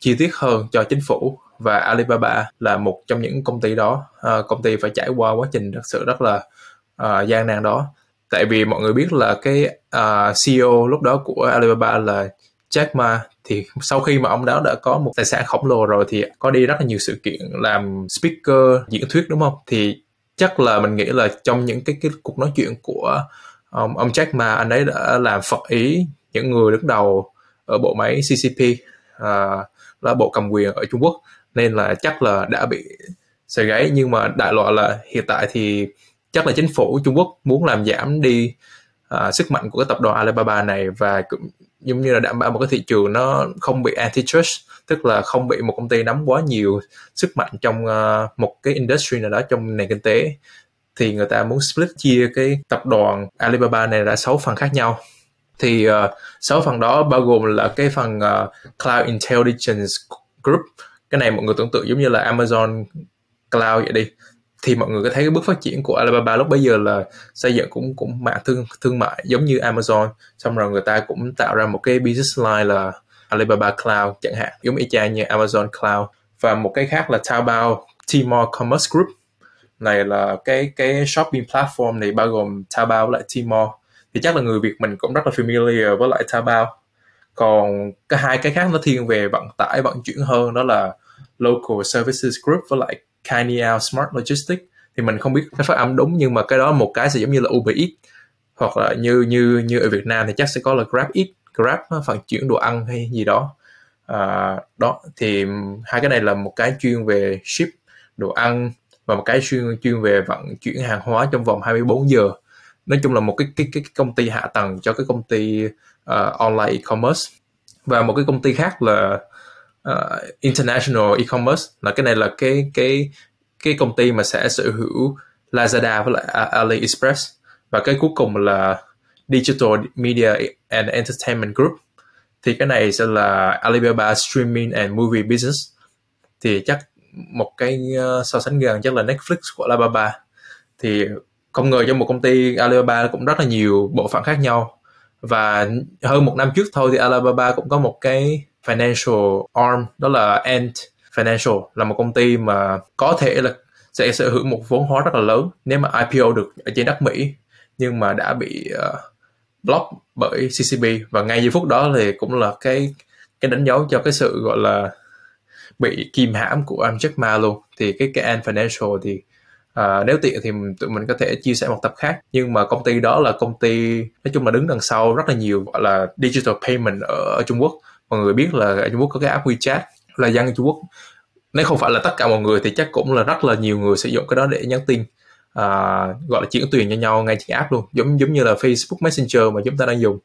chi tiết hơn cho chính phủ. Và Alibaba là một trong những công ty đó. À, công ty phải trải qua quá trình thật sự rất là à, gian nan đó. Tại vì mọi người biết là cái à, CEO lúc đó của Alibaba là Jack Ma thì sau khi mà ông đó đã có một tài sản khổng lồ rồi thì có đi rất là nhiều sự kiện làm speaker diễn thuyết đúng không? Thì chắc là mình nghĩ là trong những cái cái cuộc nói chuyện của ông, ông Jack Ma anh ấy đã làm phật ý những người đứng đầu ở bộ máy CCP uh, à, là bộ cầm quyền ở Trung Quốc nên là chắc là đã bị sợi gáy nhưng mà đại loại là hiện tại thì chắc là chính phủ Trung Quốc muốn làm giảm đi uh, sức mạnh của cái tập đoàn Alibaba này và cũng giống như là đảm bảo một cái thị trường nó không bị antitrust tức là không bị một công ty nắm quá nhiều sức mạnh trong uh, một cái industry nào đó trong nền kinh tế thì người ta muốn split chia cái tập đoàn Alibaba này ra sáu phần khác nhau. Thì uh, sáu phần đó bao gồm là cái phần uh, Cloud Intelligence Group. Cái này mọi người tưởng tượng giống như là Amazon Cloud vậy đi thì mọi người có thấy cái bước phát triển của Alibaba lúc bấy giờ là xây dựng cũng cũng mạng thương thương mại giống như Amazon, xong rồi người ta cũng tạo ra một cái business line là Alibaba Cloud chẳng hạn, giống y chang như Amazon Cloud. Và một cái khác là Taobao Tmall Commerce Group. Này là cái cái shopping platform này bao gồm Taobao với lại Tmall. Thì chắc là người Việt mình cũng rất là familiar với lại Taobao. Còn cái hai cái khác nó thiên về vận tải, vận chuyển hơn, đó là Local Services Group với lại Kineo Smart Logistics thì mình không biết cái phát âm đúng nhưng mà cái đó một cái sẽ giống như là Uber Eats hoặc là như như như ở Việt Nam thì chắc sẽ có là Grab Eat Grab vận chuyển đồ ăn hay gì đó. À, đó thì hai cái này là một cái chuyên về ship đồ ăn và một cái chuyên chuyên về vận chuyển hàng hóa trong vòng 24 giờ. Nói chung là một cái cái cái công ty hạ tầng cho cái công ty uh, online e-commerce. Và một cái công ty khác là uh, international e-commerce là cái này là cái cái cái công ty mà sẽ sở hữu Lazada với lại AliExpress. Và cái cuối cùng là Digital Media and Entertainment Group. Thì cái này sẽ là Alibaba Streaming and Movie Business. Thì chắc một cái ờ, so sánh gần chắc là Netflix của Alibaba. Thì không ngờ trong một công ty Alibaba cũng rất là nhiều bộ phận khác nhau. Và hơn một năm trước thôi thì Alibaba cũng có một cái financial arm đó là Ant Financial là một công ty mà có thể là sẽ sở hữu một vốn hóa rất là lớn nếu mà IPO được ở trên đất Mỹ nhưng mà đã bị uh, block bởi CCB và ngay giây phút đó thì cũng là cái cái đánh dấu cho cái sự gọi là bị kìm hãm của Jack Ma luôn. Thì cái cái Ant Financial thì À, nếu tiện thì tụi mình có thể chia sẻ một tập khác. Nhưng mà công ty đó là công ty nói chung là đứng đằng sau rất là nhiều gọi là digital payment ở, ở Trung Quốc mọi người biết là ở Trung Quốc có cái app WeChat là dân Trung Quốc. Nếu không phải là tất cả mọi người thì chắc cũng là rất là nhiều người sử dụng cái đó để nhắn tin à, gọi là chuyển tiền cho nhau ngay trên app luôn. Giống giống như là Facebook Messenger mà chúng ta đang dùng.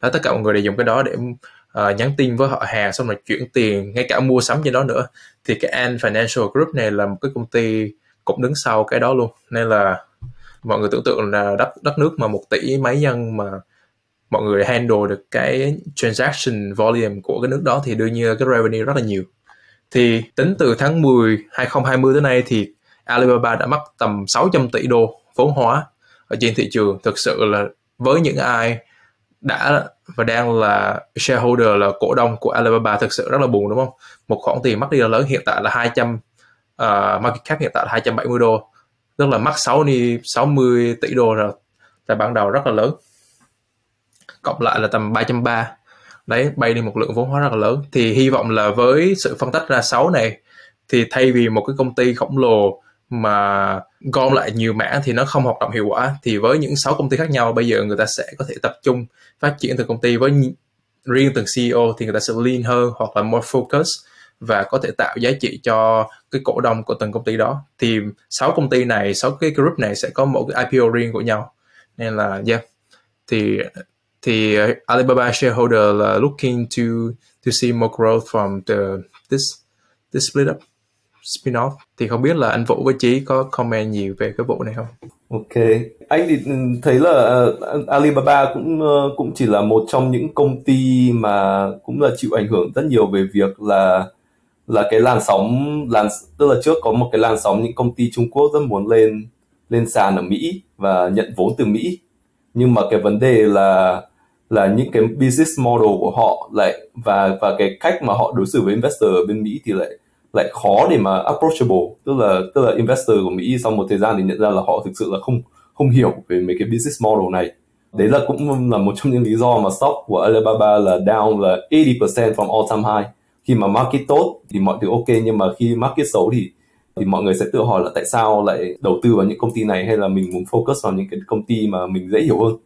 Đó tất cả mọi người đều dùng cái đó để uh, nhắn tin với họ hàng xong rồi chuyển tiền ngay cả mua sắm trên đó nữa. Thì cái Ant Financial Group này là một cái công ty cũng đứng sau cái đó luôn. Nên là mọi người tưởng tượng là đất đất nước mà một tỷ mấy dân mà mọi người handle được cái transaction volume của cái nước đó thì đương nhiên cái revenue rất là nhiều. Thì tính từ tháng 10 2020 tới nay thì Alibaba đã mất tầm 600 tỷ đô vốn hóa ở trên thị trường. Thực sự là với những ai đã và đang là shareholder là cổ đông của Alibaba thực sự rất là buồn đúng không? Một khoản tiền mất đi là lớn hiện tại là 200 uh, à, market cap hiện tại là 270 đô tức là mắc 60 60 tỷ đô rồi tại ban đầu rất là lớn cộng lại là tầm 330 đấy, bay đi một lượng vốn hóa rất là lớn. Thì hy vọng là với sự phân tách ra 6 này, thì thay vì một cái công ty khổng lồ mà gom lại nhiều mảng thì nó không hoạt động hiệu quả, thì với những 6 công ty khác nhau, bây giờ người ta sẽ có thể tập trung phát triển từng công ty với riêng từng CEO thì người ta sẽ lean hơn hoặc là more focus và có thể tạo giá trị cho cái cổ đông của từng công ty đó. Thì sáu công ty này, sáu cái group này sẽ có một cái IPO riêng của nhau. Nên là, yeah. Thì thì uh, Alibaba shareholder là looking to to see more growth from the this this split up spin-off thì không biết là anh Vũ với Chí có comment nhiều về cái vụ này không? Ok, anh thì thấy là uh, Alibaba cũng uh, cũng chỉ là một trong những công ty mà cũng là chịu ảnh hưởng rất nhiều về việc là là cái làn sóng làn tức là trước có một cái làn sóng những công ty Trung Quốc rất muốn lên lên sàn ở Mỹ và nhận vốn từ Mỹ. Nhưng mà cái vấn đề là là những cái business model của họ lại, và và cái cách mà họ đối xử với investor ở bên Mỹ thì lại lại khó để mà approachable. Tức là tức là investor của Mỹ sau một thời gian thì nhận ra là họ thực sự là không không hiểu về mấy cái business model này. Đấy là cũng là một trong những lý do mà stock của Alibaba là down là 80% from all time high. Khi mà market tốt thì mọi thứ ok, nhưng mà khi market xấu thì thì mọi người sẽ tự hỏi là tại sao lại đầu tư vào những công ty này, hay là mình muốn focus vào những cái công ty mà mình dễ hiểu hơn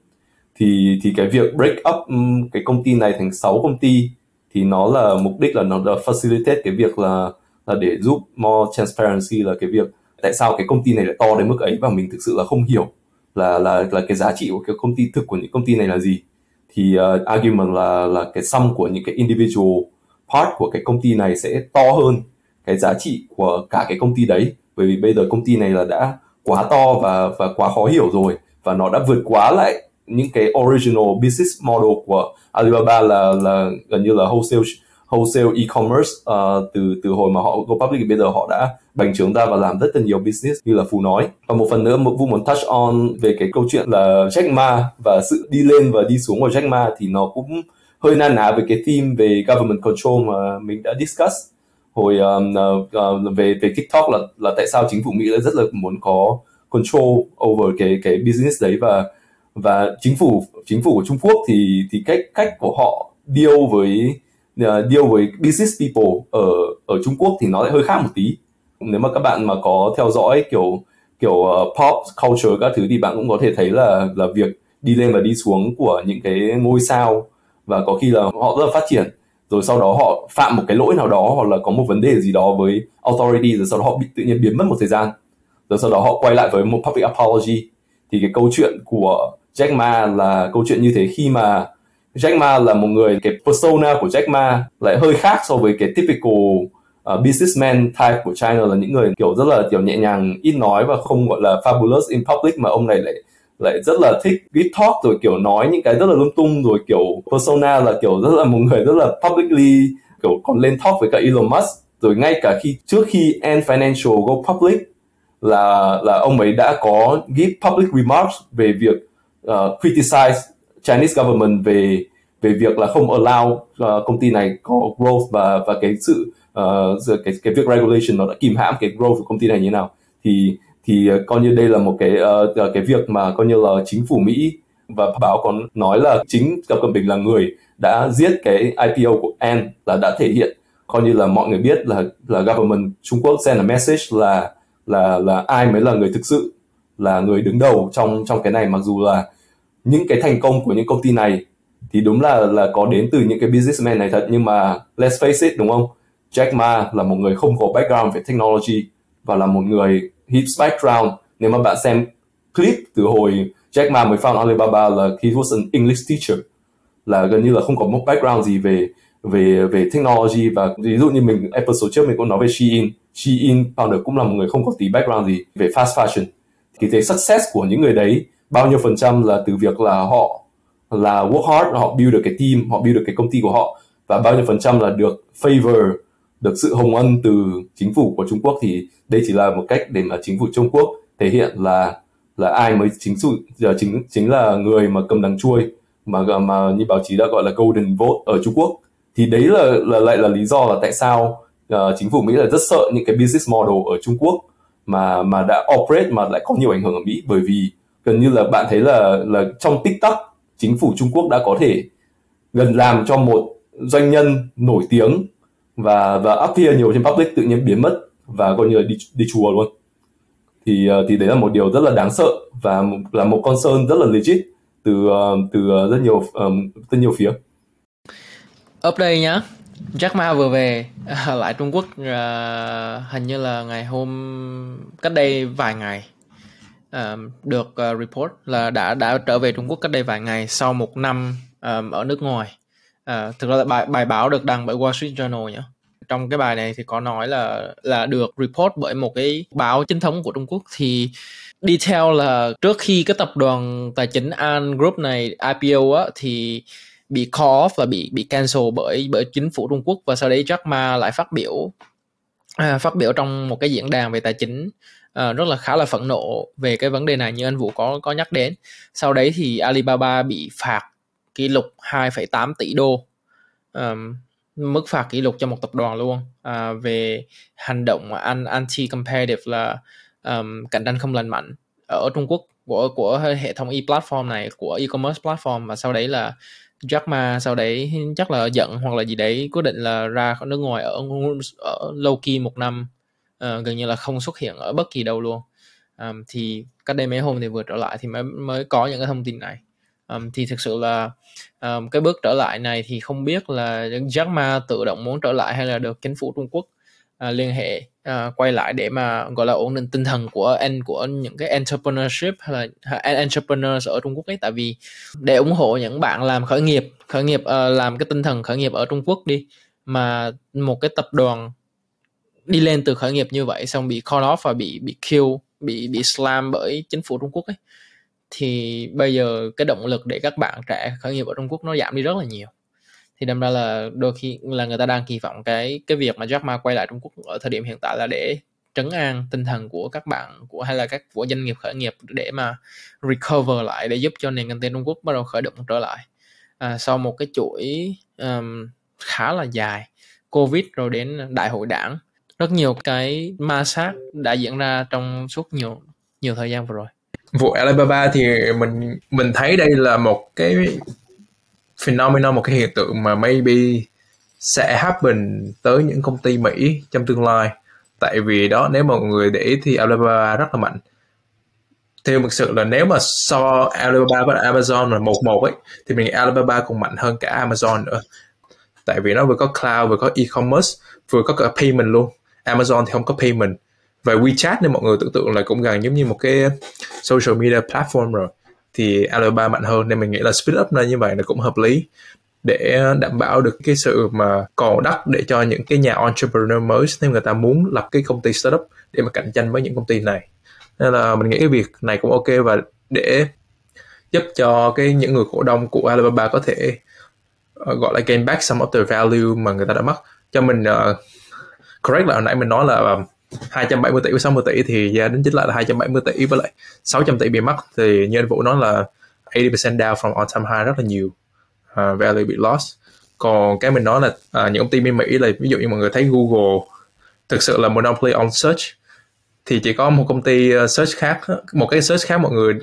thì thì cái việc break up ừ, cái công ty này thành 6 công ty thì nó là mục đích là nó là facilitate cái việc là là để giúp more transparency là cái việc tại sao cái công ty này lại to đến mức ấy và mình thực sự là không hiểu là là là cái giá trị của cái công ty thực của những công ty này là gì. Thì uh, argument là là cái sum của những cái individual part của cái công ty này sẽ to hơn cái giá trị của cả cái công ty đấy. Bởi vì bây giờ công ty này là đã quá to và và quá khó hiểu rồi và nó đã vượt quá lại những cái original business model của Alibaba là là gần như là wholesale wholesale e-commerce uh, từ từ hồi mà họ go public bây giờ họ đã bành trướng ra và làm rất là nhiều business như là phú nói. Và một phần nữa một vu muốn touch on về cái câu chuyện là Jack Ma và sự đi lên và đi xuống của Jack Ma thì nó cũng hơi na ná về cái theme về government control mà mình đã discuss. Hồi um, uh, về về TikTok là là tại sao chính phủ Mỹ lại rất là muốn có control over cái cái business đấy và và chính phủ chính phủ của Trung Quốc thì thì cách cách của họ deal với uh, deal với business people ở ở Trung Quốc thì nó lại hơi khác một tí. Nếu mà các bạn mà có theo dõi kiểu kiểu uh, pop culture các thứ thì bạn cũng có thể thấy là là việc đi lên và đi xuống của những cái ngôi sao và có khi là họ rất là phát triển. Rồi sau đó họ phạm một cái lỗi nào đó hoặc là có một vấn đề gì đó với authority rồi sau đó họ bị tự nhiên biến mất một thời gian. Rồi sau đó họ quay lại với một public apology. Thì cái câu chuyện của Jack Ma là câu chuyện như thế khi mà Jack Ma là một người cái persona của Jack Ma lại hơi khác so với cái typical uh, businessman type của China là những người kiểu rất là kiểu nhẹ nhàng ít nói và không gọi là fabulous in public mà ông này lại lại rất là thích deep talk rồi kiểu nói những cái rất là lung tung rồi kiểu persona là kiểu rất là một người rất là publicly kiểu còn lên talk với cả Elon Musk. Rồi ngay cả khi trước khi Ant Financial go public là là ông ấy đã có give public remarks về việc uh, criticize Chinese government về về việc là không allow uh, công ty này có growth và và cái sự uh, cái cái việc regulation nó đã kìm hãm cái growth của công ty này như thế nào. Thì thì uh, coi như đây là một cái uh, cái việc mà coi như là chính phủ Mỹ và báo còn nói là chính Tập Cận Bình là người đã giết cái IPO của An là đã thể hiện coi như là mọi người biết là là government Trung Quốc send a message là là là ai mới là người thực sự là người đứng đầu trong trong cái này. Mặc dù là những cái thành công của những công ty này thì đúng là là có đến từ những cái businessman này thật. Nhưng mà let's face it, đúng không? Jack Ma là một người không có background về technology và là một người hip background. Nếu mà bạn xem clip từ hồi Jack Ma mới found Alibaba là he was an English teacher. Là gần như là không có một background gì về về về technology và ví dụ như mình, episode trước mình cũng nói về Shein. Shein founder cũng là một người không có tí background gì về fast fashion. Thì cái success của những người đấy bao nhiêu phần trăm là từ việc là họ là work hard họ build được cái team họ build được cái công ty của họ và bao nhiêu phần trăm là được favor được sự hồng ân từ chính phủ của Trung Quốc thì đây chỉ là một cách để mà chính phủ Trung Quốc thể hiện là là ai mới chính sự giờ chính chính là người mà cầm đằng chuôi mà mà như báo chí đã gọi là golden vote ở Trung Quốc. Thì đấy là là lại là lý do là tại sao uh, chính phủ Mỹ là rất sợ những cái business model ở Trung Quốc mà mà đã operate mà lại có nhiều ảnh hưởng ở Mỹ. Bởi vì gần như là bạn thấy là là trong TikTok chính phủ Trung Quốc đã có thể gần làm cho một doanh nhân nổi tiếng và và appear nhiều trên public tự nhiên biến mất và coi như là đi đi chùa luôn thì ờ, thì đấy là một điều rất là đáng sợ và là một concern rất là legit từ ờ, từ ờ, rất nhiều rất nhiều phía. up đây nhá. Jack Ma vừa về *laughs* lại Trung Quốc uh, hình như là ngày hôm cách đây vài ngày um, được uh, report là đã đã trở về Trung Quốc cách đây vài ngày sau một năm um, ở nước ngoài. Uh, thực ra là bài bài báo được đăng bởi Wall Street Journal nhé. Trong cái bài này thì có nói là là được report bởi một cái báo chính thống của Trung Quốc thì detail là trước khi cái tập đoàn tài chính An Group này IPO á thì bị call off và bị bị cancel bởi bởi chính phủ Trung Quốc và sau đấy Jack Ma lại phát biểu à, phát biểu trong một cái diễn đàn về tài chính uh, rất là khá là phẫn nộ về cái vấn đề này như anh Vũ có có nhắc đến. Sau đấy thì Alibaba bị phạt kỷ lục 2,8 tỷ đô. Um, mức phạt kỷ lục cho một tập đoàn luôn à, về hành động anti competitive là um, cạnh tranh không lành mạnh ở Trung Quốc của của hệ thống e-platform này của e-commerce platform và sau đấy là Jack Ma sau đấy chắc là giận hoặc là gì đấy quyết định là ra nước ngoài ở ở low key một năm uh, gần như là không xuất hiện ở bất kỳ đâu luôn. Um, thì cách đây mấy hôm thì vừa trở lại thì mới mới có những cái thông tin này. Um, thì thực sự là um, cái bước trở lại này thì không biết là Jack Ma tự động muốn trở lại hay là được chính phủ Trung Quốc uh, liên hệ uh, quay lại để mà gọi là ổn định tinh thần của anh của những cái entrepreneurship hay là à, entrepreneurs ở Trung Quốc ấy. Tại vì để ủng hộ những bạn làm khởi nghiệp khởi nghiệp uh, làm cái tinh thần khởi nghiệp ở Trung Quốc đi mà một cái tập đoàn đi lên từ khởi nghiệp như vậy xong bị call off và bị bị kill bị bị slam bởi chính phủ Trung Quốc ấy thì bây giờ cái động lực để các bạn trẻ khởi nghiệp ở Trung Quốc nó giảm đi rất là nhiều. Thì đâm ra là đôi khi là người ta đang kỳ vọng cái cái việc mà Jack Ma quay lại Trung Quốc ở thời điểm hiện tại là để trấn an tinh thần của các bạn của hay là các của doanh nghiệp khởi nghiệp để mà recover lại để giúp cho nền kinh tế Trung Quốc bắt đầu khởi động trở lại. À, sau một cái chuỗi um, khá là dài Covid rồi đến đại hội đảng rất nhiều cái ma sát đã diễn ra trong suốt nhiều nhiều thời gian vừa rồi. Vụ Alibaba thì mình mình thấy đây là một cái phenomenon, một cái hiện tượng mà maybe sẽ happen tới những công ty Mỹ trong tương lai. Tại vì đó, nếu mà mọi người để ý thì Alibaba rất là mạnh. Theo thực sự là nếu mà so Alibaba với Amazon là một một ấy, thì mình nghĩ Alibaba còn mạnh hơn cả Amazon nữa. Tại vì nó vừa có cloud, vừa có e-commerce, vừa có cả payment luôn. Amazon thì không có payment. Và WeChat nên mọi người tưởng tượng là cũng gần giống như một cái social media platform rồi. Thì Alibaba mạnh hơn nên mình nghĩ là split up ra như vậy là cũng hợp lý để đảm bảo được cái sự mà còn đất để cho những cái nhà entrepreneur mới nếu người ta muốn lập cái công ty startup để mà cạnh tranh với những công ty này. Nên là mình nghĩ cái việc này cũng ok và để giúp cho cái những người cổ đông của Alibaba có thể uh, gọi là gain back some of the value mà người ta đã mất cho mình uh, correct là hồi nãy mình nói là um, 270 tỷ với 60 tỷ thì giá đến chính lại là 270 tỷ với lại 600 tỷ bị mất thì như anh Vũ nói là 80% down from all time high rất là nhiều. Uh, value bị lost còn cái mình nói là uh, những công ty bên Mỹ là ví dụ như mọi người thấy Google thực sự là monopoly on search thì chỉ có một công ty à, search khác một cái search khác mọi người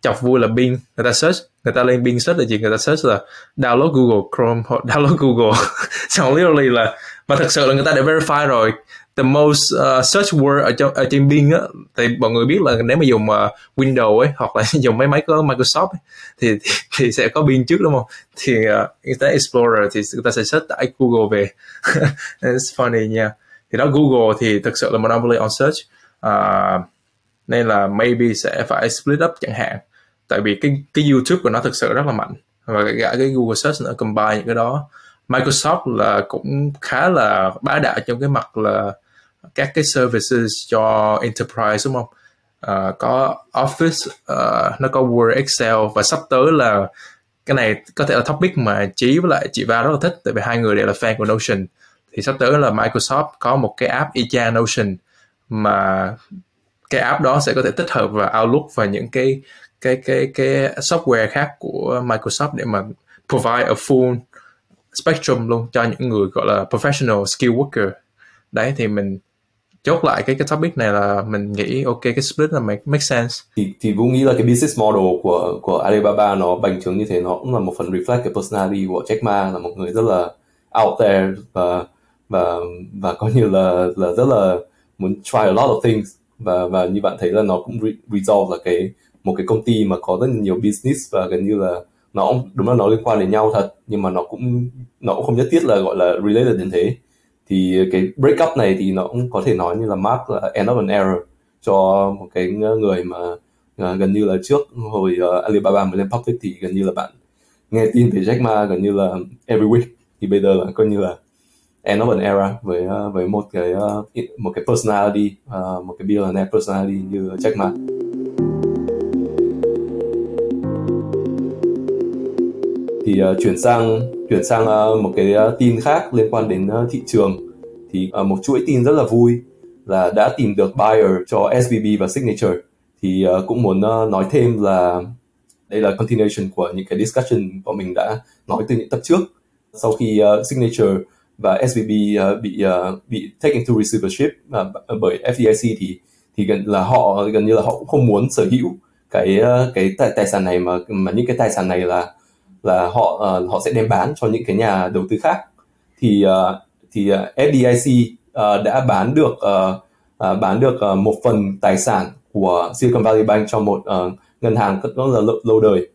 chọc vui là Bing. Người ta search người ta lên Bing search là gì? Người ta search là download Google Chrome hoặc *laughs* download Google. *laughs* Xong literally là mà thật sự là người ta đã verify rồi. The most uh, search word ở, trong, ở trên Bing á thì mọi người biết là nếu mà dùng uh, Windows ấy hoặc là *laughs* dùng mấy máy có Microsoft ấy, thì, thì thì sẽ có Bing trước đúng không? Thì uh, Internet Explorer thì người ta sẽ search tại Google về. *laughs* It's funny nha. Yeah. thì đó Google thì thực sự là monopoly on search. Uh, nên là maybe sẽ phải split up chẳng hạn. Tại vì cái cái YouTube của nó thực sự rất là mạnh. Và cả cái Google Search nữa combine những cái đó. Microsoft là cũng khá là bá đạo trong cái mặt là các cái services cho enterprise đúng không? Uh, có Office uh, nó có Word Excel và sắp tới là cái này có thể là topic mà Chí với lại chị Va rất là thích tại vì hai người đều là fan của Notion. Thì sắp tới là Microsoft có một cái app y chang Notion mà cái app đó sẽ có thể tích hợp vào Outlook và những cái cái cái cái software khác của Microsoft để mà provide a full spectrum luôn cho những người gọi là professional skill worker. Đấy thì mình chốt lại cái cái topic này là mình nghĩ ok cái split là make, make sense. Thì thì cũng nghĩ là cái business model của của Alibaba nó bành trướng như thế nó cũng là một phần reflect cái personality của Jack Ma là một người rất là out there và và và coi như là là rất là muốn try a lot of things. Và và như bạn thấy là nó cũng re- resolve là cái một cái công ty mà có rất nhiều business và gần như là nó đúng là nó liên quan đến nhau thật nhưng mà nó cũng nó cũng không nhất thiết là gọi là related đến thế thì cái break up này thì nó cũng có thể nói như là mark là end of an era cho một cái người mà uh, gần như là trước hồi uh, Alibaba mới lên public thì gần như là bạn nghe tin về Jack Ma gần như là every week thì bây giờ là coi như là end of an era với uh, với một cái uh, một cái personality uh, một cái billionaire personality như Jack Ma. Thì uh, chuyển sang chuyển sang uh, một cái uh, tin khác liên quan đến uh, thị trường. Thì uh, một chuỗi tin rất là vui là đã tìm được buyer cho SVB và Signature. Thì uh, cũng muốn uh, nói thêm là đây là continuation của những cái discussion bọn mình đã nói từ những tập trước. Sau khi uh, Signature và SVB uh, bị uh, bị taken to receivership uh, bởi FDIC thì thì gần là họ gần như là họ cũng không muốn sở hữu cái uh, cái tài, tài sản này mà mà những cái tài sản này là là họ uh, họ sẽ đem bán cho những cái nhà đầu tư khác. Thì uh, thì ờ, uh, FDIC uh, đã bán được uh, uh, bán được uh, một phần tài sản của Silicon Valley Bank cho một uh, ngân hàng rất là lâu, lâu đời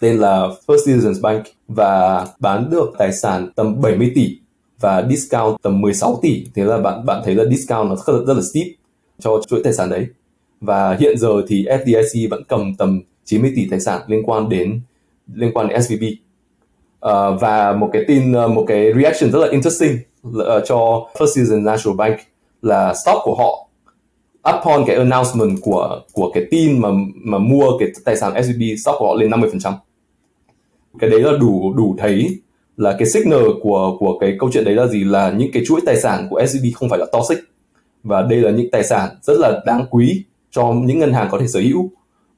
tên là First Citizens Bank và bán được tài sản tầm 70 tỷ và discount tầm 16 tỷ. Thế là bạn bạn thấy là discount nó rất là, rất là steep cho chuỗi tài sản đấy. Và hiện giờ thì FDIC vẫn cầm tầm 90 tỷ tài sản liên quan đến liên quan đến SVB uh, ờ, và một cái tin uh, một cái reaction rất là interesting uh, cho First season National Bank là stock của họ upon cái announcement của của cái tin mà mà mua cái tài sản SVB stock của họ lên 50% cái đấy là đủ đủ thấy là cái signal của của cái câu chuyện đấy là gì? Là những cái chuỗi tài sản của SVB không phải là toxic. Và đây là những tài sản rất là đáng quý cho những ngân hàng có thể sở hữu.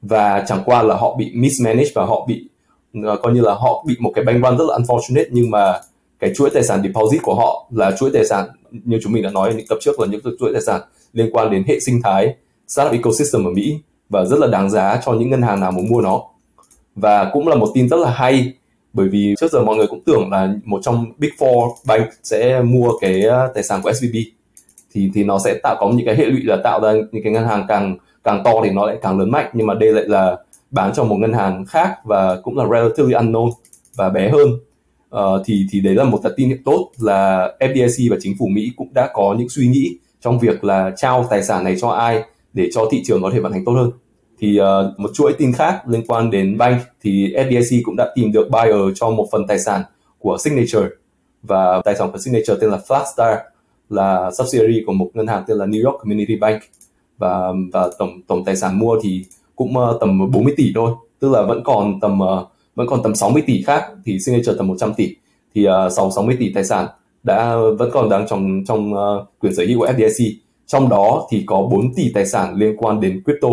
Và chẳng qua là họ bị mismanaged và họ bị Ờ, coi như là họ bị một cái bank run rất là unfortunate, nhưng mà cái chuỗi tài sản deposit của họ là chuỗi tài sản, như chúng mình đã nói, những tập trước là những chuỗi tài sản liên quan đến hệ sinh thái, startup ecosystem ở Mỹ và rất là đáng giá cho những ngân hàng nào muốn mua nó. Và cũng là một tin rất là hay, bởi vì trước giờ mọi người cũng tưởng là một trong big four bank sẽ mua cái ờ, tài sản của SVB thì thì nó sẽ tạo có những cái hệ lụy là tạo ra những cái ngân hàng càng càng to thì nó lại càng lớn mạnh, nhưng mà đây lại là bán cho một ngân hàng khác và cũng là relatively unknown và bé hơn. Uh, thì thì đấy là một tin hiệu tốt là FDIC và chính phủ Mỹ cũng đã có những suy nghĩ trong việc là trao tài sản này cho ai để cho thị trường có thể vận hành tốt hơn. Thì uh, một chuỗi tin khác liên quan đến bank thì FDIC cũng đã tìm được buyer cho một phần tài sản của Signature. Và tài sản của Signature tên là Flagstar là subsidiary của một ngân hàng tên là New York Community Bank. Và và tổng tổng tài sản mua thì cũng uh, tầm 40 tỷ thôi. Tức là vẫn còn tầm uh, vẫn còn tầm 60 tỷ khác thì Signature tầm 100 tỷ. Thì ờ, uh, 60 tỷ tài sản đã vẫn còn đang trong trong uh, quyền sở hữu của FDIC trong đó thì có 4 tỷ tài sản liên quan đến crypto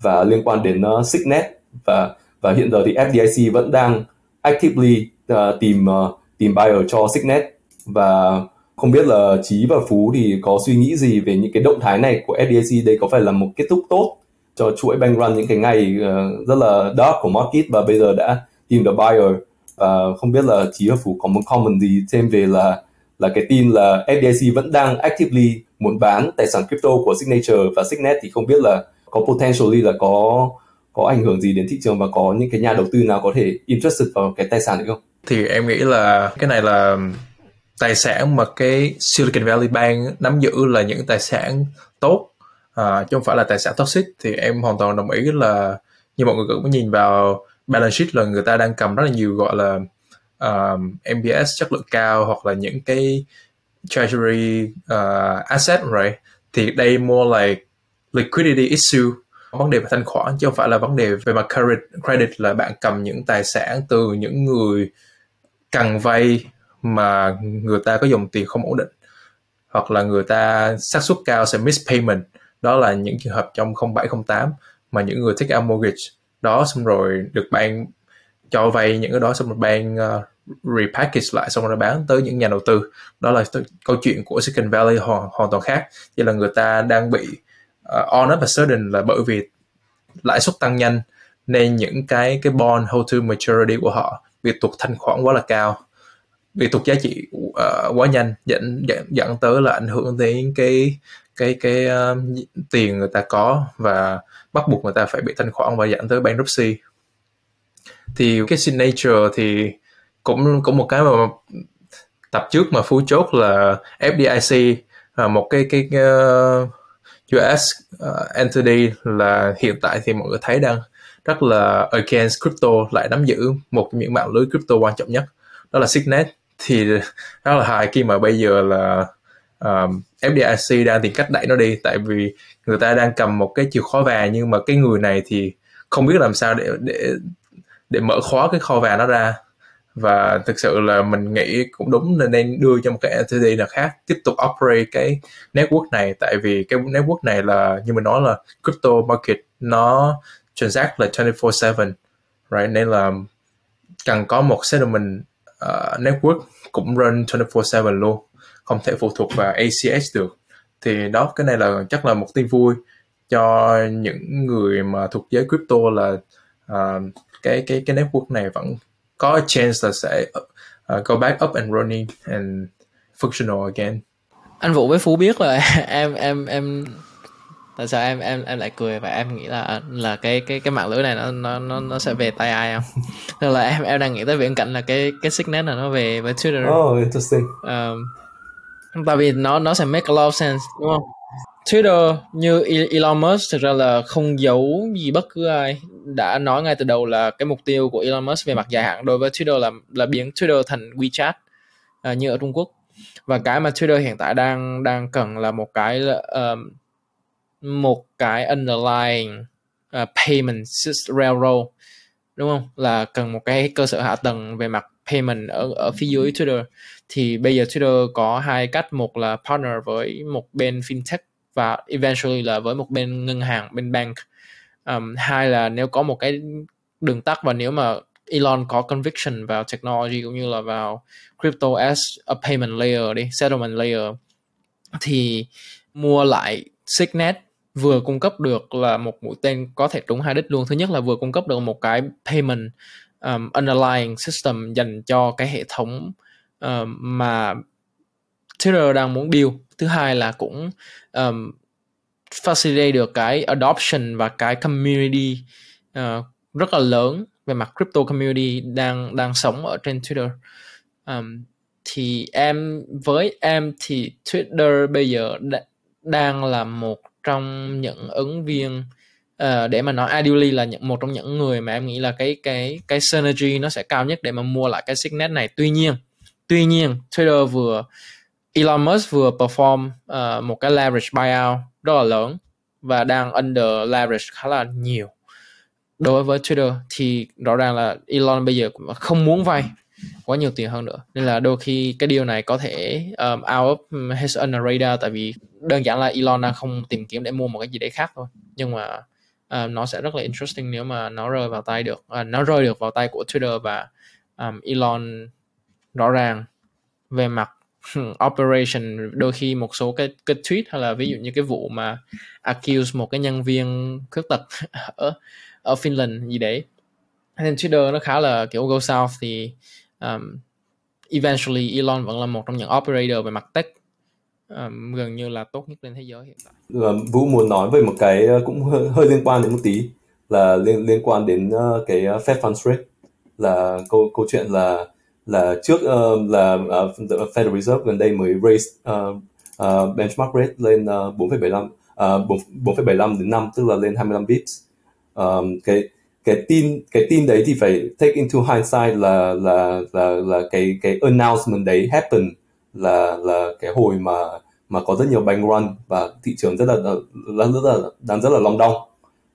và liên quan đến uh, Signet. Và và hiện giờ thì FDIC vẫn đang actively uh, tìm uh, tìm buyer cho Signet. Và không biết là Chí và Phú thì có suy nghĩ gì về những cái động thái này của FDIC đây có phải là một kết thúc tốt cho chuỗi bank run những cái ngày uh, rất là dark của market và bây giờ đã tìm được buyer uh, không biết là chị Hợp Phủ có một comment gì thêm về là là cái tin là FDIC vẫn đang actively muốn bán tài sản crypto của Signature và Signet thì không biết là có potentially là có có ảnh hưởng gì đến thị trường và có những cái nhà đầu tư nào có thể interested vào cái tài sản này không? Thì em nghĩ là cái này là tài sản mà cái Silicon Valley Bank nắm giữ là những tài sản tốt à, chứ không phải là tài sản toxic thì em hoàn toàn đồng ý là như mọi người cũng nhìn vào balance sheet là người ta đang cầm rất là nhiều gọi là um, MBS chất lượng cao hoặc là những cái treasury uh, asset right? Thì đây more like liquidity issue. Vấn đề về thanh khoản chứ không phải là vấn đề về mặt credit credit là bạn cầm những tài sản từ những người cần vay mà người ta có dòng tiền không ổn định hoặc là người ta xác suất cao sẽ miss payment đó là những trường hợp trong 0708 mà những người take out mortgage. Đó xong rồi được ban cho vay những cái đó xong rồi ban uh, ờ, repackage lại xong rồi bán tới những nhà đầu tư. Đó là câu chuyện của Silicon Valley hoàn, hoàn toàn khác. Như là người ta đang bị uh, on up a sudden là bởi vì lãi suất tăng nhanh nên những cái cái bond hold to maturity của họ bị tụt thanh khoản quá là cao bị tụt giá trị uh, quá nhanh dẫn dẫn dẫn tới là ảnh hưởng đến cái cái cái uh, tiền người ta có và bắt buộc người ta phải bị thanh khoản và dẫn tới bankruptcy. Thì cái signature thì cũng cũng một cái mà tập trước mà phú chốt là FDIC là ờ, một cái cái, ờ, cái uh, US uh, entity là hiện tại thì mọi người thấy đang rất là against crypto lại nắm giữ một trong những mạng lưới crypto quan trọng nhất đó là Signet. Thì rất là hài khi mà bây giờ là um, FDIC đang tìm cách đẩy nó đi tại vì người ta đang cầm một cái chìa khóa vàng nhưng mà cái người này thì không biết làm sao để để để mở khóa cái kho vàng nó ra. Và thực sự là mình nghĩ cũng đúng là nên đưa cho một cái entity nào khác tiếp tục operate cái network này tại vì cái network này là như mình nói là crypto market nó transact là 24/7 right? Nên là cần có một settlement uh, network cũng run 24/7 luôn không thể phụ thuộc vào ACH được. Thì đó cái này là chắc là một tin vui cho những người mà thuộc giới crypto là uh, cái cái cái network này vẫn có chance là sẽ uh, go back up and running and functional again. Anh vũ với phú biết là *laughs* em em em tại sao em em em lại cười và em nghĩ là là cái cái cái mạng lưới này nó nó nó nó sẽ về tay ai không? *laughs* Nên là em em đang nghĩ tới viễn cảnh là cái cái signet này nó về với Twitter. Oh interesting. Um, tại vì nó nó sẽ make a lot of sense đúng không? Twitter như e-, Elon Musk thực ra là không giấu gì bất cứ ai. Đã nói ngay từ đầu là cái mục tiêu của Elon Musk về mặt dài hạn đối với Twitter là là biến Twitter thành WeChat uh, như ở Trung Quốc. Và cái mà Twitter hiện tại đang đang cần là một cái uh, một cái underlying uh, payment railroad đúng không? Là cần một cái cơ sở hạ tầng về mặt payment ở ở phía dưới Twitter thì bây giờ Twitter có hai cách một là partner với một bên fintech và eventually là với một bên ngân hàng bên bank. Um, hai là nếu có một cái đường tắt và nếu mà Elon có conviction vào technology cũng như là vào crypto as a payment layer đi settlement layer thì mua lại Signet vừa cung cấp được là một mũi tên có thể trúng hai đích luôn. Thứ nhất là vừa cung cấp được một cái payment um, underlying system dành cho cái hệ thống Ờ, mà Twitter đang muốn build. Thứ hai là cũng um, facilitate được cái adoption và cái community uh, rất là lớn về mặt crypto community đang đang sống ở trên Twitter. Um, thì em với em thì Twitter bây giờ đ- đang là một trong những ứng viên uh, để mà nói ideally là những, một trong những người mà em nghĩ là cái cái cái synergy nó sẽ cao nhất để mà mua lại cái Signet này. Tuy nhiên tuy nhiên Twitter vừa Elon Musk vừa perform uh, một cái leverage buyout rất là lớn và đang under leverage khá là nhiều. Đối với Twitter thì rõ ràng là Elon bây giờ không muốn vay quá nhiều tiền hơn nữa. Nên là đôi khi cái điều này có thể um, out of his under radar tại vì đơn giản là Elon đang không tìm kiếm để mua một cái gì đấy khác thôi. Nhưng mà um, nó sẽ rất là interesting nếu mà nó rơi vào tay được uh, nó rơi được vào tay của Twitter và um, Elon rõ ràng về mặt hmm, operation đôi khi một số cái cái tweet hay là ví dụ như cái vụ mà accuse một cái nhân viên khuyết tật *laughs* ở ở Finland gì đấy nên Twitter nó khá là kiểu go south thì um, eventually Elon vẫn là một trong những operator về mặt tech um, gần như là tốt nhất trên thế giới hiện tại. Vũ muốn nói về một cái ờ, cũng hơi, hơi liên quan đến một tí là liên liên quan đến ờ, cái ờ, Fed funds rate là câu câu chuyện là là trước uh, là uh, Federal Reserve gần đây mới raise uh, uh, benchmark rate lên uh, 4,75 uh, 4,75 đến 5 tức là lên 25 bits. Um, cái cái tin cái tin đấy thì phải take into hindsight là là là là cái cái announcement đấy happen là là cái hồi mà mà có rất nhiều bank run và thị trường rất là rất là đang rất là long đong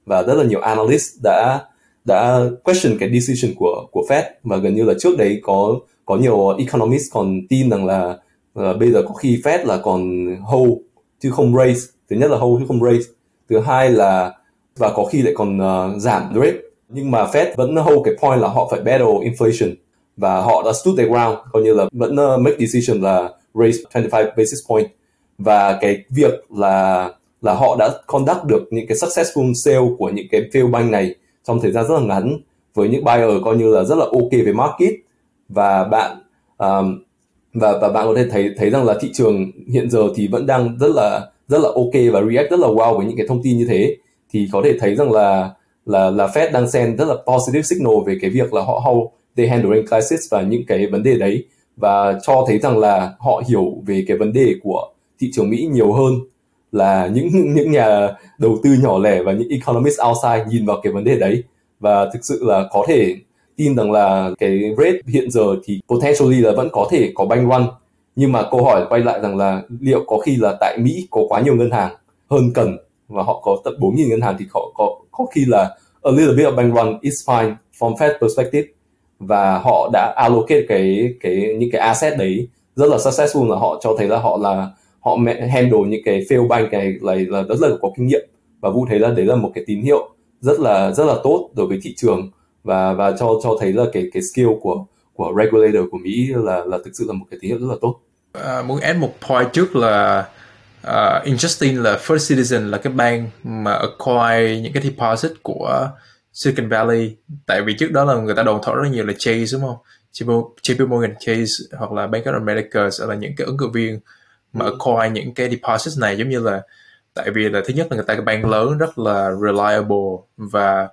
và rất là nhiều analyst đã đã question cái decision của của Fed và gần như là trước đấy có có nhiều economist còn tin rằng là, là bây giờ có khi Fed là còn hold chứ không raise. Thứ nhất là hold chứ không raise. Thứ hai là và có khi lại còn uh, giảm rate. Nhưng mà Fed vẫn hold cái point là họ phải battle inflation và họ đã stood their ground coi như là vẫn uh, make decision là raise 25 basis point. Và cái việc là là họ đã conduct được những cái successful sale của những cái fail bank này trong thời gian rất là ngắn với những buyer coi như là rất là ok về market. Và bạn um, và và bạn có thể thấy thấy rằng là thị trường hiện giờ thì vẫn đang rất là rất là ok và react rất là wow với những cái thông tin như thế. Thì có thể thấy rằng là là là Fed đang send rất là positive signal về cái việc là họ how they handling crisis và những cái vấn đề đấy. Và cho thấy rằng là họ hiểu về cái vấn đề của thị trường Mỹ nhiều hơn là những những nhà đầu tư nhỏ lẻ và những economist outside nhìn vào cái vấn đề đấy. Và thực sự là có thể tin rằng là cái rate hiện giờ thì potentially là vẫn có thể có bank run. Nhưng mà câu hỏi quay lại rằng là liệu có khi là tại Mỹ có quá nhiều ngân hàng hơn cần và họ có tận 4.000 ngân hàng thì họ có có khi là a little bit of bank run is fine from Fed perspective. Và họ đã allocate cái cái, những cái asset đấy rất là successful là họ cho thấy là họ là họ handle những cái fail bank này là, là rất là có kinh nghiệm. Và vũ thấy là đấy là một cái tín hiệu rất là rất là tốt đối với thị trường. Và và cho cho thấy là cái cái skill của của regulator của Mỹ là là thực sự là một cái tín hiệu rất là tốt. À, muốn add một point trước là à, uh, interesting là First Citizen là cái bank mà acquire những cái deposit của Silicon Valley. Tại vì trước đó là người ta đồn thổi rất nhiều là Chase đúng không? JP Morgan Chase hoặc là Bank of America sẽ là những cái ứng cử viên mà ừ. acquire những cái deposit này giống như là tại vì là thứ nhất là người ta cái bank lớn rất là reliable và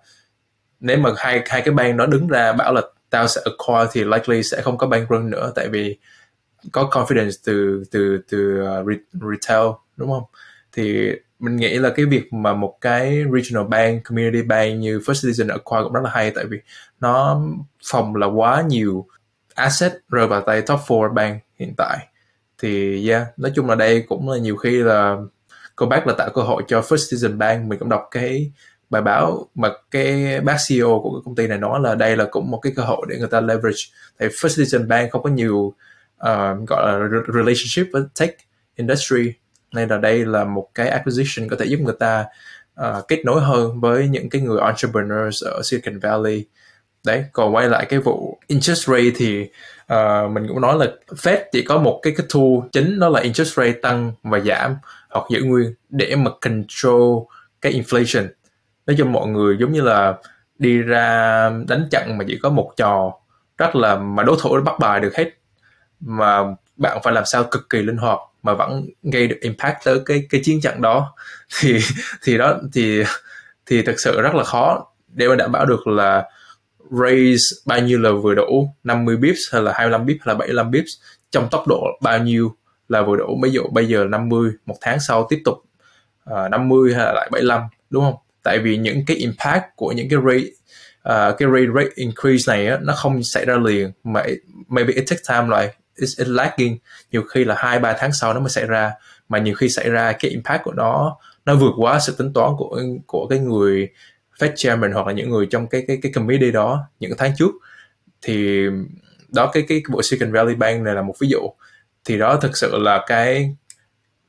nếu mà hai hai cái bank đó đứng ra bảo là tao sẽ acquire thì likely sẽ không có bank run nữa tại vì có confidence từ từ từ uh, retail đúng không thì mình nghĩ là cái việc mà một cái regional bank community bank như First Citizen acquire cũng rất là hay tại vì nó phòng là quá nhiều asset rơi vào tay top 4 bank hiện tại thì yeah nói chung là đây cũng là nhiều khi là cô bác là tạo cơ hội cho First Citizen Bank. Mình cũng đọc cái bài báo mà cái bác CEO của cái công ty này nói là đây là cũng một cái cơ hội để người ta leverage. Thì First Citizen Bank không có nhiều uh, gọi là relationship với tech industry nên là đây là một cái acquisition có thể giúp người ta uh, kết nối hơn với những cái người entrepreneurs ở Silicon Valley. Đấy còn quay lại cái vụ interest rate thì uh, mình cũng nói là Fed chỉ có một cái cái tool chính đó là interest rate tăng và giảm hoặc giữ nguyên để mà control cái inflation. Nói cho mọi người giống như là đi ra đánh chặn mà chỉ có một trò rất là mà đối thủ bắt bài được hết. Mà bạn phải làm sao cực kỳ linh hoạt mà vẫn gây được impact tới cái cái chiến trận đó. *laughs* Thì thì đó thì thì thực sự rất là khó để mà đảm bảo được là raise bao nhiêu là vừa đủ? 50 bips hay là 25 bips hay là 75 bips? Trong tốc độ bao nhiêu là vừa đủ? Ví dụ bây giờ 50 một tháng sau tiếp tục à, uh, 50 hay là lại 75 đúng không? Tại vì những cái impact của những cái rate uh, cái rate, rate increase này á, nó không xảy ra liền. Mà maybe it takes time like it's, it's lagging. Nhiều khi là hai ba tháng sau nó mới xảy ra. Mà nhiều khi xảy ra cái impact của nó nó vượt quá sự tính toán của của cái người Fed chairman hoặc là những người trong cái cái cái committee đó những tháng trước thì đó cái cái bộ Silicon Valley Bank này là một ví dụ. Thì đó thực sự là cái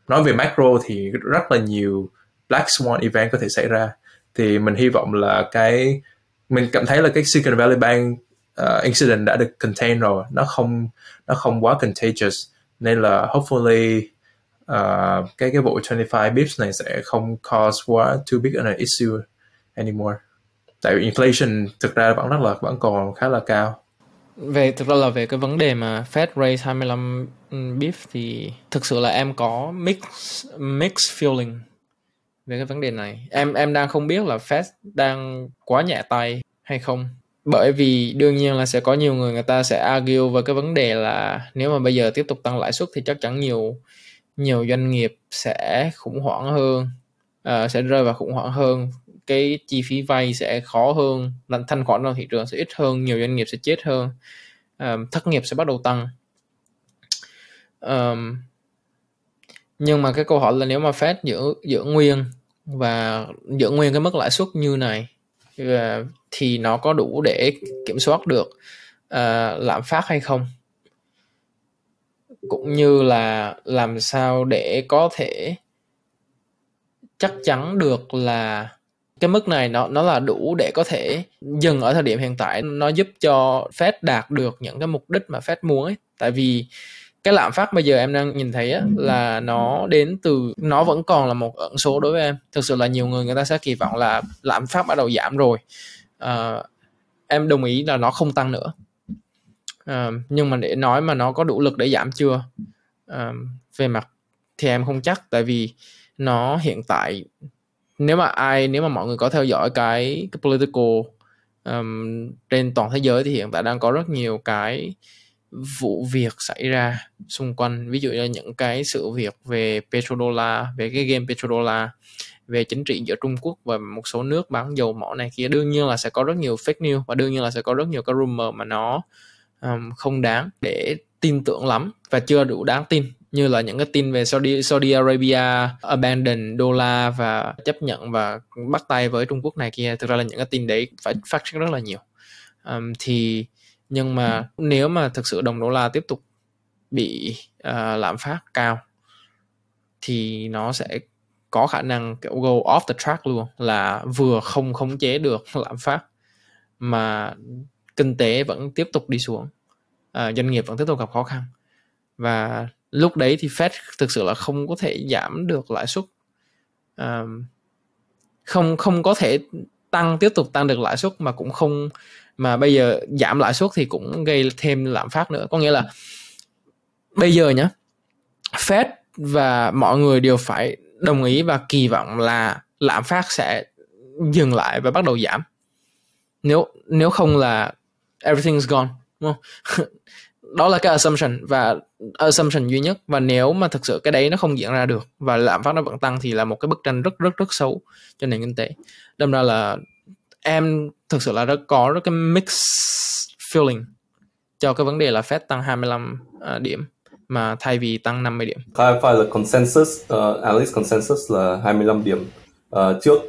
nói về macro thì rất là nhiều black swan event có thể xảy ra. Thì mình hy vọng là cái mình cảm thấy là cái Silicon Valley Bank uh, incident đã được contain rồi. Nó không nó không quá contagious. Nên là hopefully uh, cái cái vụ 25 bips này sẽ không cause quá too big an issue anymore. Tại vì inflation thực ra vẫn rất là vẫn còn khá là cao. Về thực ra là về cái vấn đề mà Fed raise 25 ừ, bip thì thực sự là em có mix mix feeling về cái vấn đề này. Em em đang không biết là Fed đang quá nhẹ tay hay không. Bởi vì đương nhiên là sẽ có nhiều người người ta sẽ argue về cái vấn đề là nếu mà bây giờ tiếp tục tăng lãi suất thì chắc chắn nhiều nhiều doanh nghiệp sẽ khủng hoảng hơn uh, sẽ rơi vào khủng hoảng hơn cái chi phí vay sẽ khó hơn lần thanh khoản trong thị trường sẽ ít hơn nhiều doanh nghiệp sẽ chết hơn um, thất nghiệp sẽ bắt đầu tăng. Um, nhưng mà cái câu hỏi là nếu mà Fed giữ giữ nguyên và giữ nguyên cái mức lãi suất như này ờ, thì nó có đủ để kiểm soát được uh, lạm phát hay không? Cũng như là làm sao để có thể chắc chắn được là cái mức này nó nó là đủ để có thể dừng ở thời điểm hiện tại. Nó giúp cho Fed đạt được những cái mục đích mà Fed muốn ấy. Tại vì cái lạm phát bây giờ em đang nhìn thấy á, là nó đến từ nó vẫn còn là một ẩn số đối với em. Thực sự là nhiều người người ta sẽ kỳ vọng là lạm phát bắt đầu giảm rồi. À, em đồng ý là nó không tăng nữa. À, nhưng mà để nói mà nó có đủ lực để giảm chưa? À, về mặt thì em không chắc. Tại vì nó hiện tại nếu mà ai nếu mà mọi người có theo dõi cái, cái political um, trên toàn thế giới thì hiện tại đang có rất nhiều cái vụ việc xảy ra xung quanh. Ví dụ như những cái sự việc về petrodollar về cái game petrodollar về chính trị giữa Trung Quốc và một số nước bán dầu mỏ này kia. Đương nhiên là sẽ có rất nhiều fake news và đương nhiên là sẽ có rất nhiều cái rumor mà nó um, không đáng để tin tưởng lắm và chưa đủ đáng tin như là những cái tin về Saudi Saudi Arabia abandon đô la và chấp nhận và bắt tay với Trung Quốc này kia. Thực ra là những cái tin đấy phải phát sinh rất là nhiều. Um, thì nhưng mà nếu mà thực sự đồng đô la tiếp tục bị uh, lạm phát cao thì nó sẽ có khả năng kiểu go off the track luôn là vừa không khống chế được *laughs* lạm phát mà kinh tế vẫn tiếp tục đi xuống uh, doanh nghiệp vẫn tiếp tục gặp khó khăn. Và lúc đấy thì Fed thực sự là không có thể giảm được lãi suất. Um, không không có thể tăng tiếp tục tăng được lãi suất mà cũng không mà bây giờ giảm lãi suất thì cũng gây thêm lạm phát nữa. Có nghĩa là bây giờ nhá Fed và mọi người đều phải đồng ý và kỳ vọng là lạm phát sẽ dừng lại và bắt đầu giảm. Nếu nếu không là everything's gone đúng không? *laughs* đó là cái assumption và assumption duy nhất và nếu mà thực sự cái đấy nó không diễn ra được và lạm phát nó vẫn tăng thì là một cái bức tranh rất rất rất xấu cho nền kinh tế đâm ra là em thực sự là rất có rất cái mix feeling cho cái vấn đề là Fed tăng 25 uh, à, điểm mà thay vì tăng 50 điểm. Clarify là consensus, uh, at least consensus là 25 điểm. Uh, trước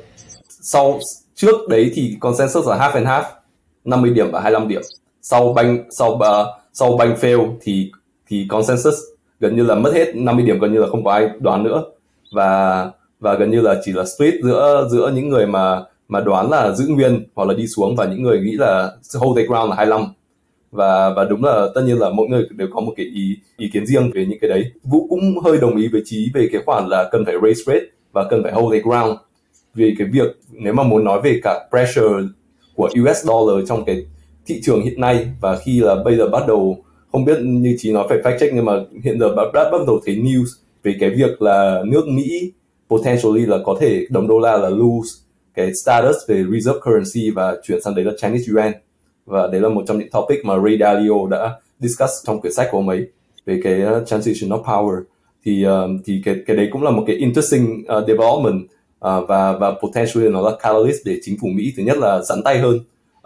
sau trước đấy thì consensus là half and half, 50 điểm và 25 điểm. Sau banh sau uh, sau banh fail thì thì consensus gần như là mất hết 50 điểm, gần như là không có ai đoán nữa. Và và gần như là chỉ là split giữa giữa những người mà mà đoán là giữ nguyên hoặc là đi xuống và những người nghĩ là hold the ground là 25 và và đúng là tất nhiên là mỗi người đều có một cái ý ý kiến riêng về những cái đấy. Vũ cũng hơi đồng ý với trí về cái khoản là cần phải raise rate và cần phải hold the ground. Vì cái việc, nếu mà muốn nói về cả pressure của US dollar trong cái thị trường hiện nay và khi là bây giờ bắt đầu không biết như chị nói phải fact check nhưng mà hiện giờ bắt bắt bắt đầu thấy news về cái việc là nước Mỹ potentially là có thể đồng đô la là lose cái status về reserve currency và chuyển sang đấy là Chinese yuan. Và đấy là một trong những topic mà Ray Dalio đã discuss trong quyển sách của ông ấy về cái uh, transition of power. Thì um, thì cái cái đấy cũng là một cái interesting uh, development uh, và và potentially nó là catalyst để chính phủ Mỹ thứ nhất là sẵn tay hơn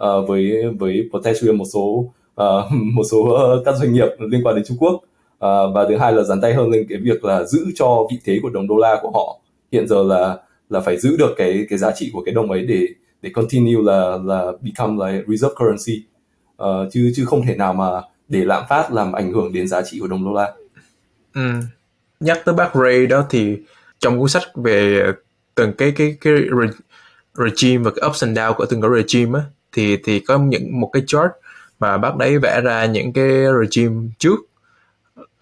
uh, với với potential một số uh, *laughs* một số ờ, các doanh nghiệp liên quan đến Trung Quốc uh, và thứ hai là dán tay hơn lên cái việc là giữ cho vị thế của đồng đô la của họ hiện giờ là là phải giữ được cái cái giá trị của cái đồng ấy để để continue là là become like reserve currency uh, chứ chứ không thể nào mà để lạm phát làm ảnh hưởng đến giá trị của đồng đô la. Ừ. Nhắc tới bác Ray đó thì trong cuốn sách về từng cái cái cái regime và cái ups and down của từng cái regime á thì thì có những một cái chart mà bác đấy vẽ ra những cái regime trước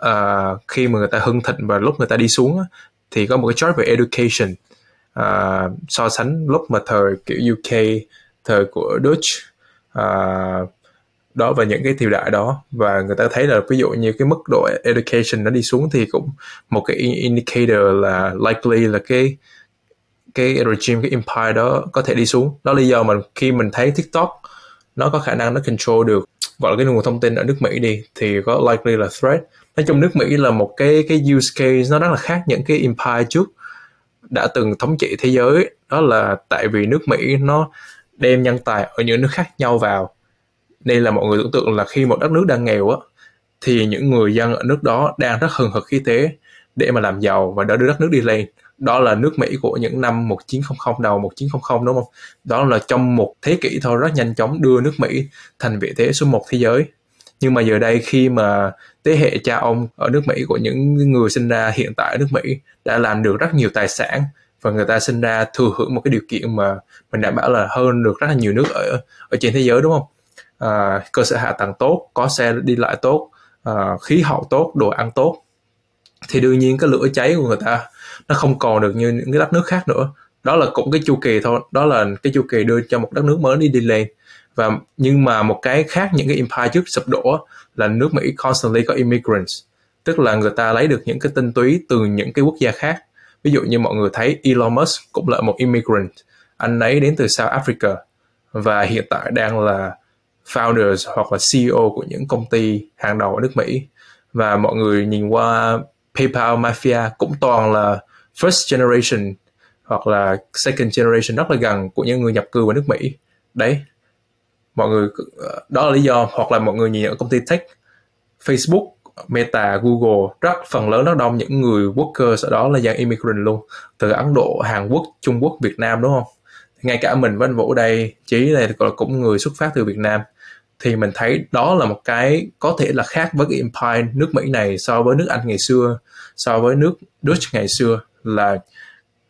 uh, khi mà người ta hưng thịnh và lúc người ta đi xuống thì có một cái chart về education. Uh, so sánh lúc mà thời kiểu UK thời của Dutch uh, đó và những cái triều đại đó. Và người ta thấy là ví dụ như cái mức độ education nó đi xuống thì cũng một cái indicator là likely là cái cái regime, cái empire đó có thể đi xuống. Đó là lý do mà khi mình thấy TikTok, nó có khả năng nó control được, gọi là cái nguồn thông tin ở nước Mỹ đi, thì có likely là threat. Nói chung nước Mỹ là một cái cái use case nó rất là khác những cái empire trước, đã từng thống trị thế giới. Đó là tại vì nước Mỹ nó đem nhân tài ở những nước khác nhau vào. Nên là mọi người tưởng tượng là khi một đất nước đang nghèo á, thì những người dân ở nước đó đang rất hừng hực khí thế để mà làm giàu và đỡ đưa đất nước đi lên đó là nước Mỹ của những năm 1900 đầu 1900 đúng không? Đó là trong một thế kỷ thôi rất nhanh chóng đưa nước Mỹ thành vị thế số một thế giới. Nhưng mà giờ đây khi mà thế hệ cha ông ở nước Mỹ của những người sinh ra hiện tại ở nước Mỹ đã làm được rất nhiều tài sản và người ta sinh ra thừa hưởng một cái điều kiện mà mình đảm bảo là hơn được rất là nhiều nước ở ở trên thế giới đúng không? À, cơ sở hạ tầng tốt, có xe đi lại tốt, à, khí hậu tốt, đồ ăn tốt thì đương nhiên cái lửa cháy của người ta nó không còn được như những cái đất nước khác nữa. Đó là cũng cái chu kỳ thôi. Đó là cái chu kỳ đưa cho một đất nước mới đi đi lên. Và nhưng mà một cái khác những cái empire trước sụp đổ là nước Mỹ constantly có immigrants. Tức là người ta lấy được những cái tinh túy từ những cái quốc gia khác. Ví dụ như mọi người thấy Elon Musk cũng là một immigrant. Anh ấy đến từ South Africa. Và hiện tại đang là founders hoặc là CEO của những công ty hàng đầu ở nước Mỹ. Và mọi người nhìn qua PayPal Mafia cũng toàn là first generation hoặc là second generation rất là gần của những người nhập cư vào nước Mỹ. Đấy mọi người đó là lý do. Hoặc là mọi người nhìn ở công ty tech Facebook Meta, Google rất phần lớn rất đông những người workers ở đó là dạng immigrant luôn từ Ấn Độ, Hàn Quốc, Trung Quốc, Việt Nam đúng không? Ngay cả mình với anh Vũ đây, Chí này cũng người xuất phát từ Việt Nam. Thì mình thấy đó là một cái có thể là khác với cái empire nước Mỹ này so với nước Anh ngày xưa so với nước Dutch ngày xưa là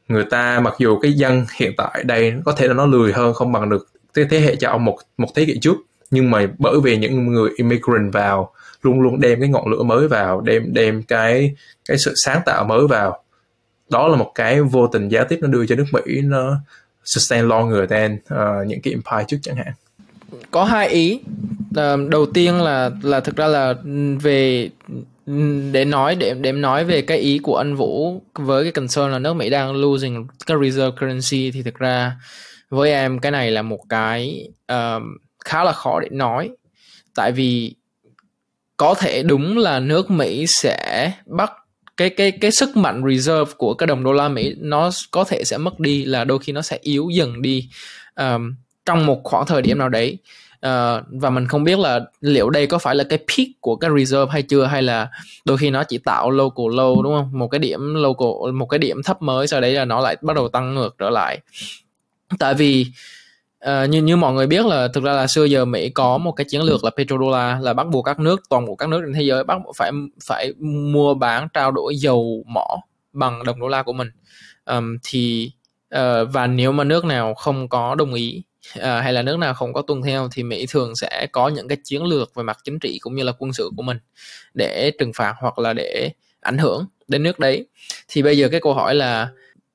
người ta mặc dù cái dân hiện tại đây có thể là nó lười hơn không bằng được cái thế hệ cha ông một một thế kỷ trước. Nhưng mà bởi vì những người immigrant vào luôn luôn đem cái ngọn lửa mới vào đem đem cái cái sự sáng tạo mới vào đó là một cái vô tình giá tiếp nó đưa cho nước Mỹ nó sustain longer than uh, những cái empire trước chẳng hạn. Có hai ý. Uh, đầu tiên là là thực ra là về để nói để để nói về cái ý của anh Vũ với cái concern là nước Mỹ đang losing cái reserve currency thì thực ra với em cái này là một cái uh, khá là khó để nói. Tại vì có thể đúng là nước Mỹ sẽ bắt cái cái cái sức mạnh reserve của cái đồng đô la Mỹ nó có thể sẽ mất đi là đôi khi nó sẽ yếu dần đi um, trong một khoảng thời điểm nào đấy uh, và mình không biết là liệu đây có phải là cái peak của cái reserve hay chưa hay là đôi khi nó chỉ tạo local low đúng không? Một cái điểm local một cái điểm thấp mới sau đấy là nó lại bắt đầu tăng ngược trở lại. Tại vì uh, như như mọi người biết là thực ra là xưa giờ Mỹ có một cái chiến lược là petrodollar là bắt buộc các nước toàn bộ các nước trên thế giới bắt buộc phải phải mua bán trao đổi dầu mỏ bằng đồng đô la của mình. Um, thì uh, và nếu mà nước nào không có đồng ý à, hay là nước nào không có tuân theo thì Mỹ thường sẽ có những cái chiến lược về mặt chính trị cũng như là quân sự của mình để trừng phạt hoặc là để ảnh hưởng đến nước đấy. Thì bây giờ cái câu hỏi là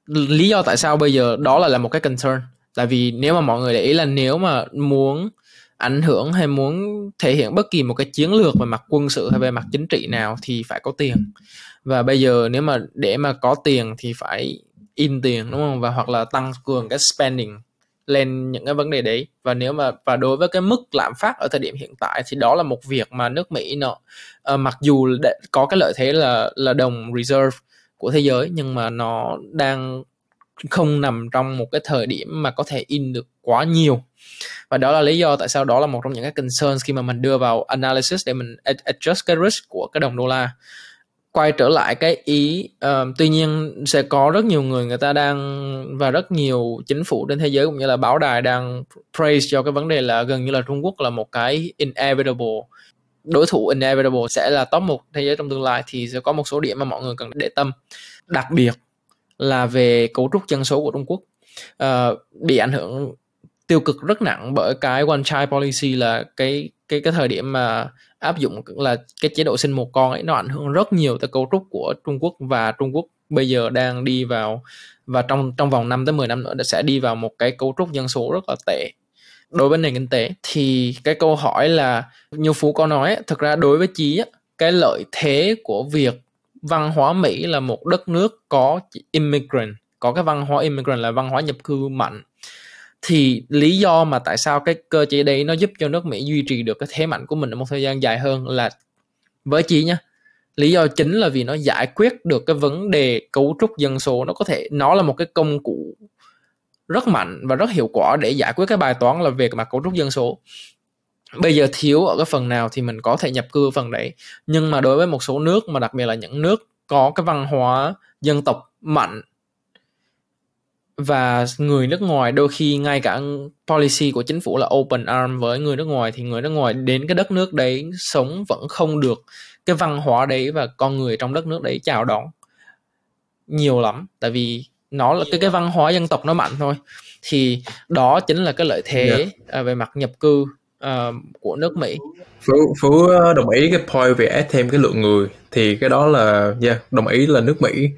lý do tại sao bây giờ đó là là một cái concern? Tại vì nếu mà mọi người để ý là nếu mà muốn ảnh hưởng hay muốn thể hiện bất kỳ một cái chiến lược về mặt quân sự hay về mặt chính trị nào thì phải có tiền. Và bây giờ nếu mà để mà có tiền thì phải in tiền đúng không? Và hoặc là tăng cường cái spending lên những cái vấn đề đấy. Và nếu mà và đối với cái mức lạm phát ở thời điểm hiện tại thì đó là một việc mà nước Mỹ nó uh, ờ, mặc dù có cái lợi thế là là đồng reserve của thế giới nhưng mà nó đang không nằm trong một cái thời điểm mà có thể in được quá nhiều. Và đó là lý do tại sao đó là một trong những cái concerns khi mà mình đưa vào analysis để mình adjust cái risk của cái đồng đô la quay trở lại cái ý uh, tuy nhiên sẽ có rất nhiều người người ta đang và rất nhiều chính phủ trên thế giới cũng như là báo đài đang praise cho cái vấn đề là gần như là Trung Quốc là một cái inevitable đối thủ inevitable sẽ là top một thế giới trong tương lai thì sẽ có một số điểm mà mọi người cần để tâm. Đặc biệt là về cấu trúc dân số của Trung Quốc uh, bị ảnh hưởng tiêu cực rất nặng bởi cái one child policy là cái cái cái thời điểm mà áp dụng là cái chế độ sinh một con ấy, nó ảnh hưởng rất nhiều tới cấu trúc của Trung Quốc và Trung Quốc bây giờ đang đi vào, và trong trong vòng 5 tới 10 năm nữa sẽ đi vào một cái cấu trúc dân số rất là tệ. Đối với nền kinh tế thì cái câu hỏi là, như phú có nói thực ra đối với chí cái lợi thế của việc văn hóa mỹ là một đất nước có immigrant, có cái văn hóa immigrant là văn hóa nhập cư mạnh thì lý do mà tại sao cái cơ chế đấy nó giúp cho nước Mỹ duy trì được cái thế mạnh của mình ở một thời gian dài hơn là với chị nhá. Lý do chính là vì nó giải quyết được cái vấn đề cấu trúc dân số. Nó có thể, nó là một cái công cụ rất mạnh và rất hiệu quả để giải quyết cái bài toán là về mặt cấu trúc dân số. Bây giờ thiếu ở cái phần nào thì mình có thể nhập cư phần đấy. Nhưng mà đối với một số nước mà đặc biệt là những nước có cái văn hóa dân tộc mạnh và người nước ngoài đôi khi ngay cả policy của chính phủ là open arm với người nước ngoài thì người nước ngoài đến cái đất nước đấy sống vẫn không được cái văn hóa đấy và con người trong đất nước đấy chào đón nhiều lắm tại vì nó là cái cái văn hóa dân tộc nó mạnh thôi thì đó chính là cái lợi thế yeah. Dạ. về mặt nhập cư uh, của nước Mỹ. Phú Phú đồng ý cái point về add thêm cái lượng người thì cái đó là yeah, đồng ý là nước Mỹ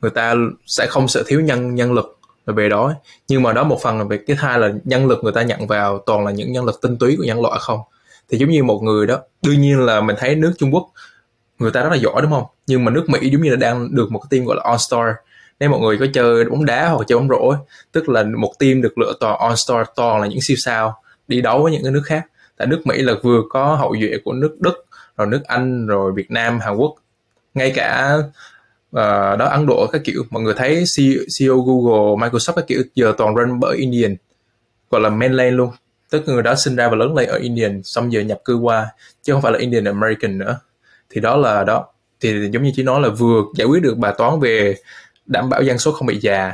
người ta sẽ không sợ thiếu nhân nhân lực là về đó nhưng mà đó một phần là về, cái hai là nhân lực người ta nhận vào, toàn là những nhân lực tinh túy của nhân loại không. Thì giống như một người đó, đương nhiên là mình thấy nước Trung Quốc, người ta rất là giỏi, đúng không? Nhưng mà nước Mỹ giống như là đang được một cái team gọi là All Star. Nếu mọi người có chơi bóng đá hoặc chơi bóng rổ tức là một team được lựa toàn All Star, toàn là những siêu sao, đi đấu với những cái nước khác. Tại nước Mỹ là vừa có hậu duệ của nước Đức, rồi nước Anh, rồi Việt Nam, Hàn Quốc. Ngay cả uh, đó Ấn Độ các kiểu. Mọi người thấy CEO Google Microsoft các kiểu giờ toàn run bởi Indian gọi là mainland luôn. Tức người đó sinh ra và lớn lên ở Indian xong giờ nhập cư qua chứ không phải là Indian American nữa. Thì đó là đó thì giống như chị nói là vừa giải quyết được bài toán về đảm bảo dân số không bị già.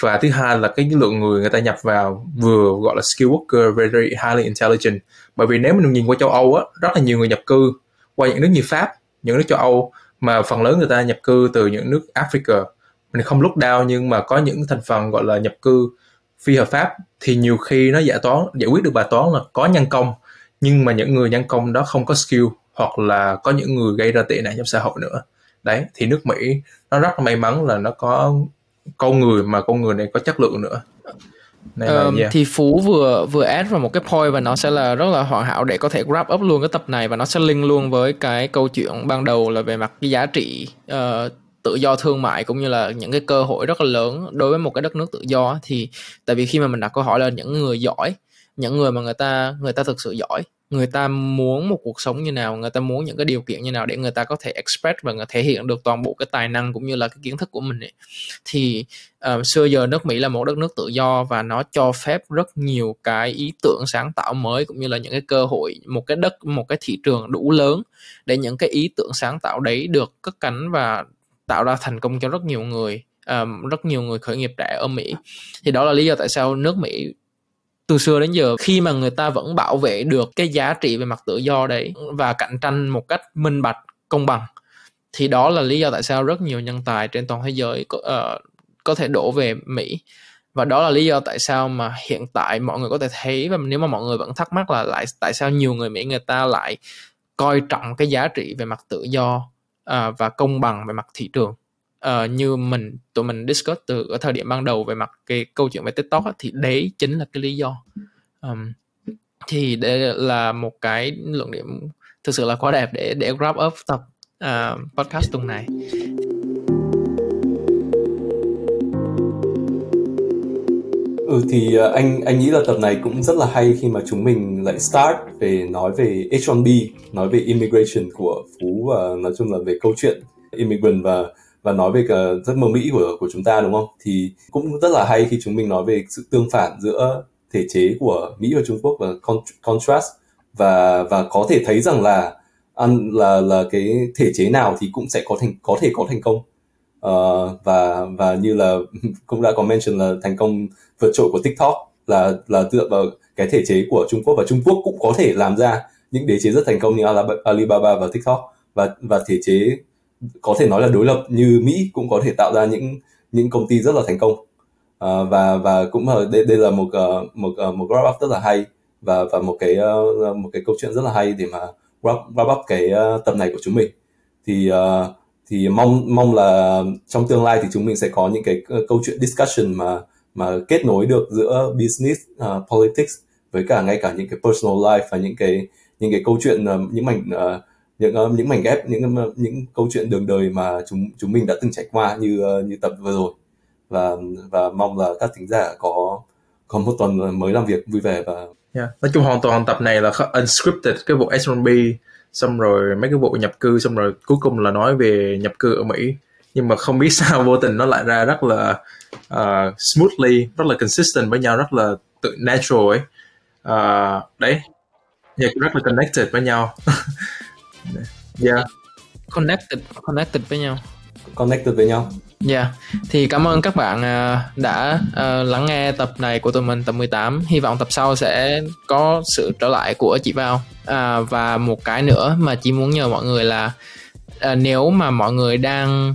Và thứ hai là cái lượng người người ta nhập vào vừa gọi là skill worker very highly intelligent. Bởi vì nếu mình nhìn qua châu Âu á rất là nhiều người nhập cư qua những nước như Pháp những nước châu Âu mà phần lớn người ta nhập cư từ những nước Africa. Mình không lúc down nhưng mà có những thành phần gọi là nhập cư phi hợp pháp. Thì nhiều khi nó giải toán, giải quyết được bài toán là có nhân công, nhưng mà những người nhân công đó không có skill hoặc là có những người gây ra tệ nạn trong xã hội nữa. Đấy, thì nước Mỹ, nó rất là may mắn là nó có con người mà con người này có chất lượng nữa um, yeah. thì phú vừa vừa add vào một cái point và nó sẽ là rất là hoàn hảo để có thể wrap up luôn cái tập này và nó sẽ link luôn với cái câu chuyện ban đầu là về mặt cái giá trị uh, tự do thương mại cũng như là những cái cơ hội rất là lớn đối với một cái đất nước tự do thì tại vì khi mà mình đặt câu hỏi là những người giỏi những người mà người ta người ta thực sự giỏi người ta muốn một cuộc sống như nào người ta muốn những cái điều kiện như nào để người ta có thể express và thể hiện được toàn bộ cái tài năng cũng như là cái kiến thức của mình ấy. thì uh, xưa giờ nước Mỹ là một đất nước tự do và nó cho phép rất nhiều cái ý tưởng sáng tạo mới cũng như là những cái cơ hội một cái đất một cái thị trường đủ lớn để những cái ý tưởng sáng tạo đấy được cất cánh và tạo ra thành công cho rất nhiều người um, rất nhiều người khởi nghiệp trẻ ở Mỹ thì đó là lý do tại sao nước Mỹ từ xưa đến giờ khi mà người ta vẫn bảo vệ được cái giá trị về mặt tự do đấy và cạnh tranh một cách minh bạch công bằng thì đó là lý do tại sao rất nhiều nhân tài trên toàn thế giới có, uh, có thể đổ về Mỹ. Và đó là lý do tại sao mà hiện tại mọi người có thể thấy và nếu mà mọi người vẫn thắc mắc là lại tại sao nhiều người Mỹ người ta lại coi trọng cái giá trị về mặt tự do uh, và công bằng về mặt thị trường uh, như mình tụi mình discuss từ ở thời điểm ban đầu về mặt cái câu chuyện về tiktok á, thì đấy chính là cái lý do. Um, thì đây là một cái luận điểm thực sự là quá đẹp để để wrap up tập uh, podcast tuần này. Ừ thì ờ, anh anh nghĩ là tập này cũng rất là hay khi mà chúng mình lại start về nói về H1B, nói về immigration của Phú và nói chung là về câu chuyện immigrant và và nói về cả giấc mơ Mỹ của của chúng ta đúng không? Thì cũng rất là hay khi chúng mình nói về sự tương phản giữa thể chế của Mỹ và Trung Quốc và contrast. Và và có thể thấy rằng là ăn là là cái thể chế nào thì cũng sẽ có thành có thể có thành công. Uh, và và như là *laughs* cũng đã có mention là thành công vượt trội của TikTok là là dựa vào cái thể chế của Trung Quốc và Trung Quốc cũng có thể làm ra những đế chế rất thành công như Alibaba và TikTok. Và và thể chế có thể nói là đối lập như Mỹ cũng có thể tạo ra những những công ty rất là thành công. Uh, và và cũng là đây, đây là một uh, một uh, một wrap up rất là hay và và một cái uh, một cái câu chuyện rất là hay để mà wrap, wrap up cái uh, tập này của chúng mình. Thì uh, thì mong mong là trong tương lai thì chúng mình sẽ có những cái câu chuyện discussion mà mà kết nối được giữa business uh, politics với cả ngay cả những cái personal life và những cái những cái câu chuyện uh, những mảnh uh, những uh, những mảnh ghép những ờ, những câu chuyện đường đời mà chúng chúng mình đã từng trải qua như uh, như tập vừa rồi. Và và mong là các thính giả có có một tuần mới làm việc vui vẻ và yeah. nói chung hoàn toàn tập này là unscripted cái vụ S1B xong rồi mấy cái vụ nhập cư xong rồi cuối cùng là nói về nhập cư ở Mỹ. Nhưng mà không biết *laughs* sao vô tình nó lại ra rất là uh, smoothly rất là consistent với nhau rất là tự natural ấy. Uh, đấy. Yeah, rất là connected với nhau. *laughs* yeah connected connected với nhau connected với nhau Yeah, thì cảm ơn các bạn uh, đã uh, lắng nghe tập này của tụi mình tập 18. Hy vọng tập sau sẽ có sự trở lại của chị Vào. Uh, và một cái nữa mà chị muốn nhờ mọi người là nếu mà mọi người đang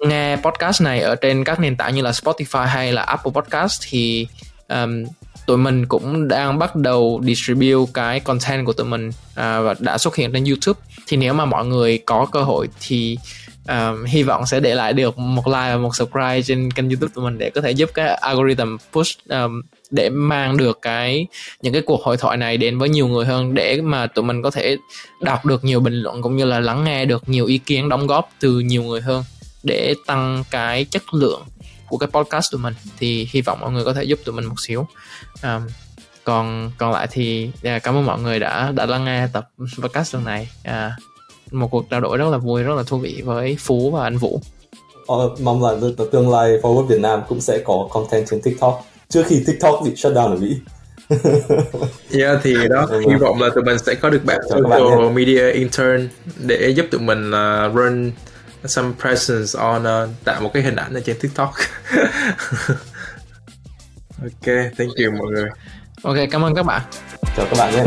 nghe podcast này ở trên các nền tảng như là Spotify hay là Apple Podcast thì um, tụi mình cũng đang bắt đầu distribute cái content của tụi mình à, và đã xuất hiện trên YouTube. Thì nếu mà mọi người có cơ hội thì um, hy vọng sẽ để lại được một like và một subscribe trên kênh youtube của mình để có thể giúp cái algorithm push um, để mang được cái những cái cuộc hội thoại này đến với nhiều người hơn để mà tụi mình có thể đọc được nhiều bình luận cũng như là lắng nghe được nhiều ý kiến đóng góp từ nhiều người hơn để tăng cái chất lượng của cái podcast tụi mình. Thì hy vọng mọi người có thể giúp tụi mình một xíu. Um, còn còn lại thì yeah, cảm ơn mọi người đã đã lắng nghe tập podcast lần này. Uh, một cuộc trao đổi rất là vui rất là thú vị với phú và anh vũ. Ờ, mong là tương lai forward Việt Nam cũng sẽ có content trên TikTok. Trước khi TikTok bị shut down ở Mỹ. *laughs* Yeah thì đó ừ, hy vọng là tụi mình sẽ có được bạn social media intern để giúp tụi mình uh, run some presence on uh, tạo một cái hình ảnh ở trên TikTok. *laughs* Ok thank you mọi người. Ok cảm ơn các bạn. Chào các bạn nhé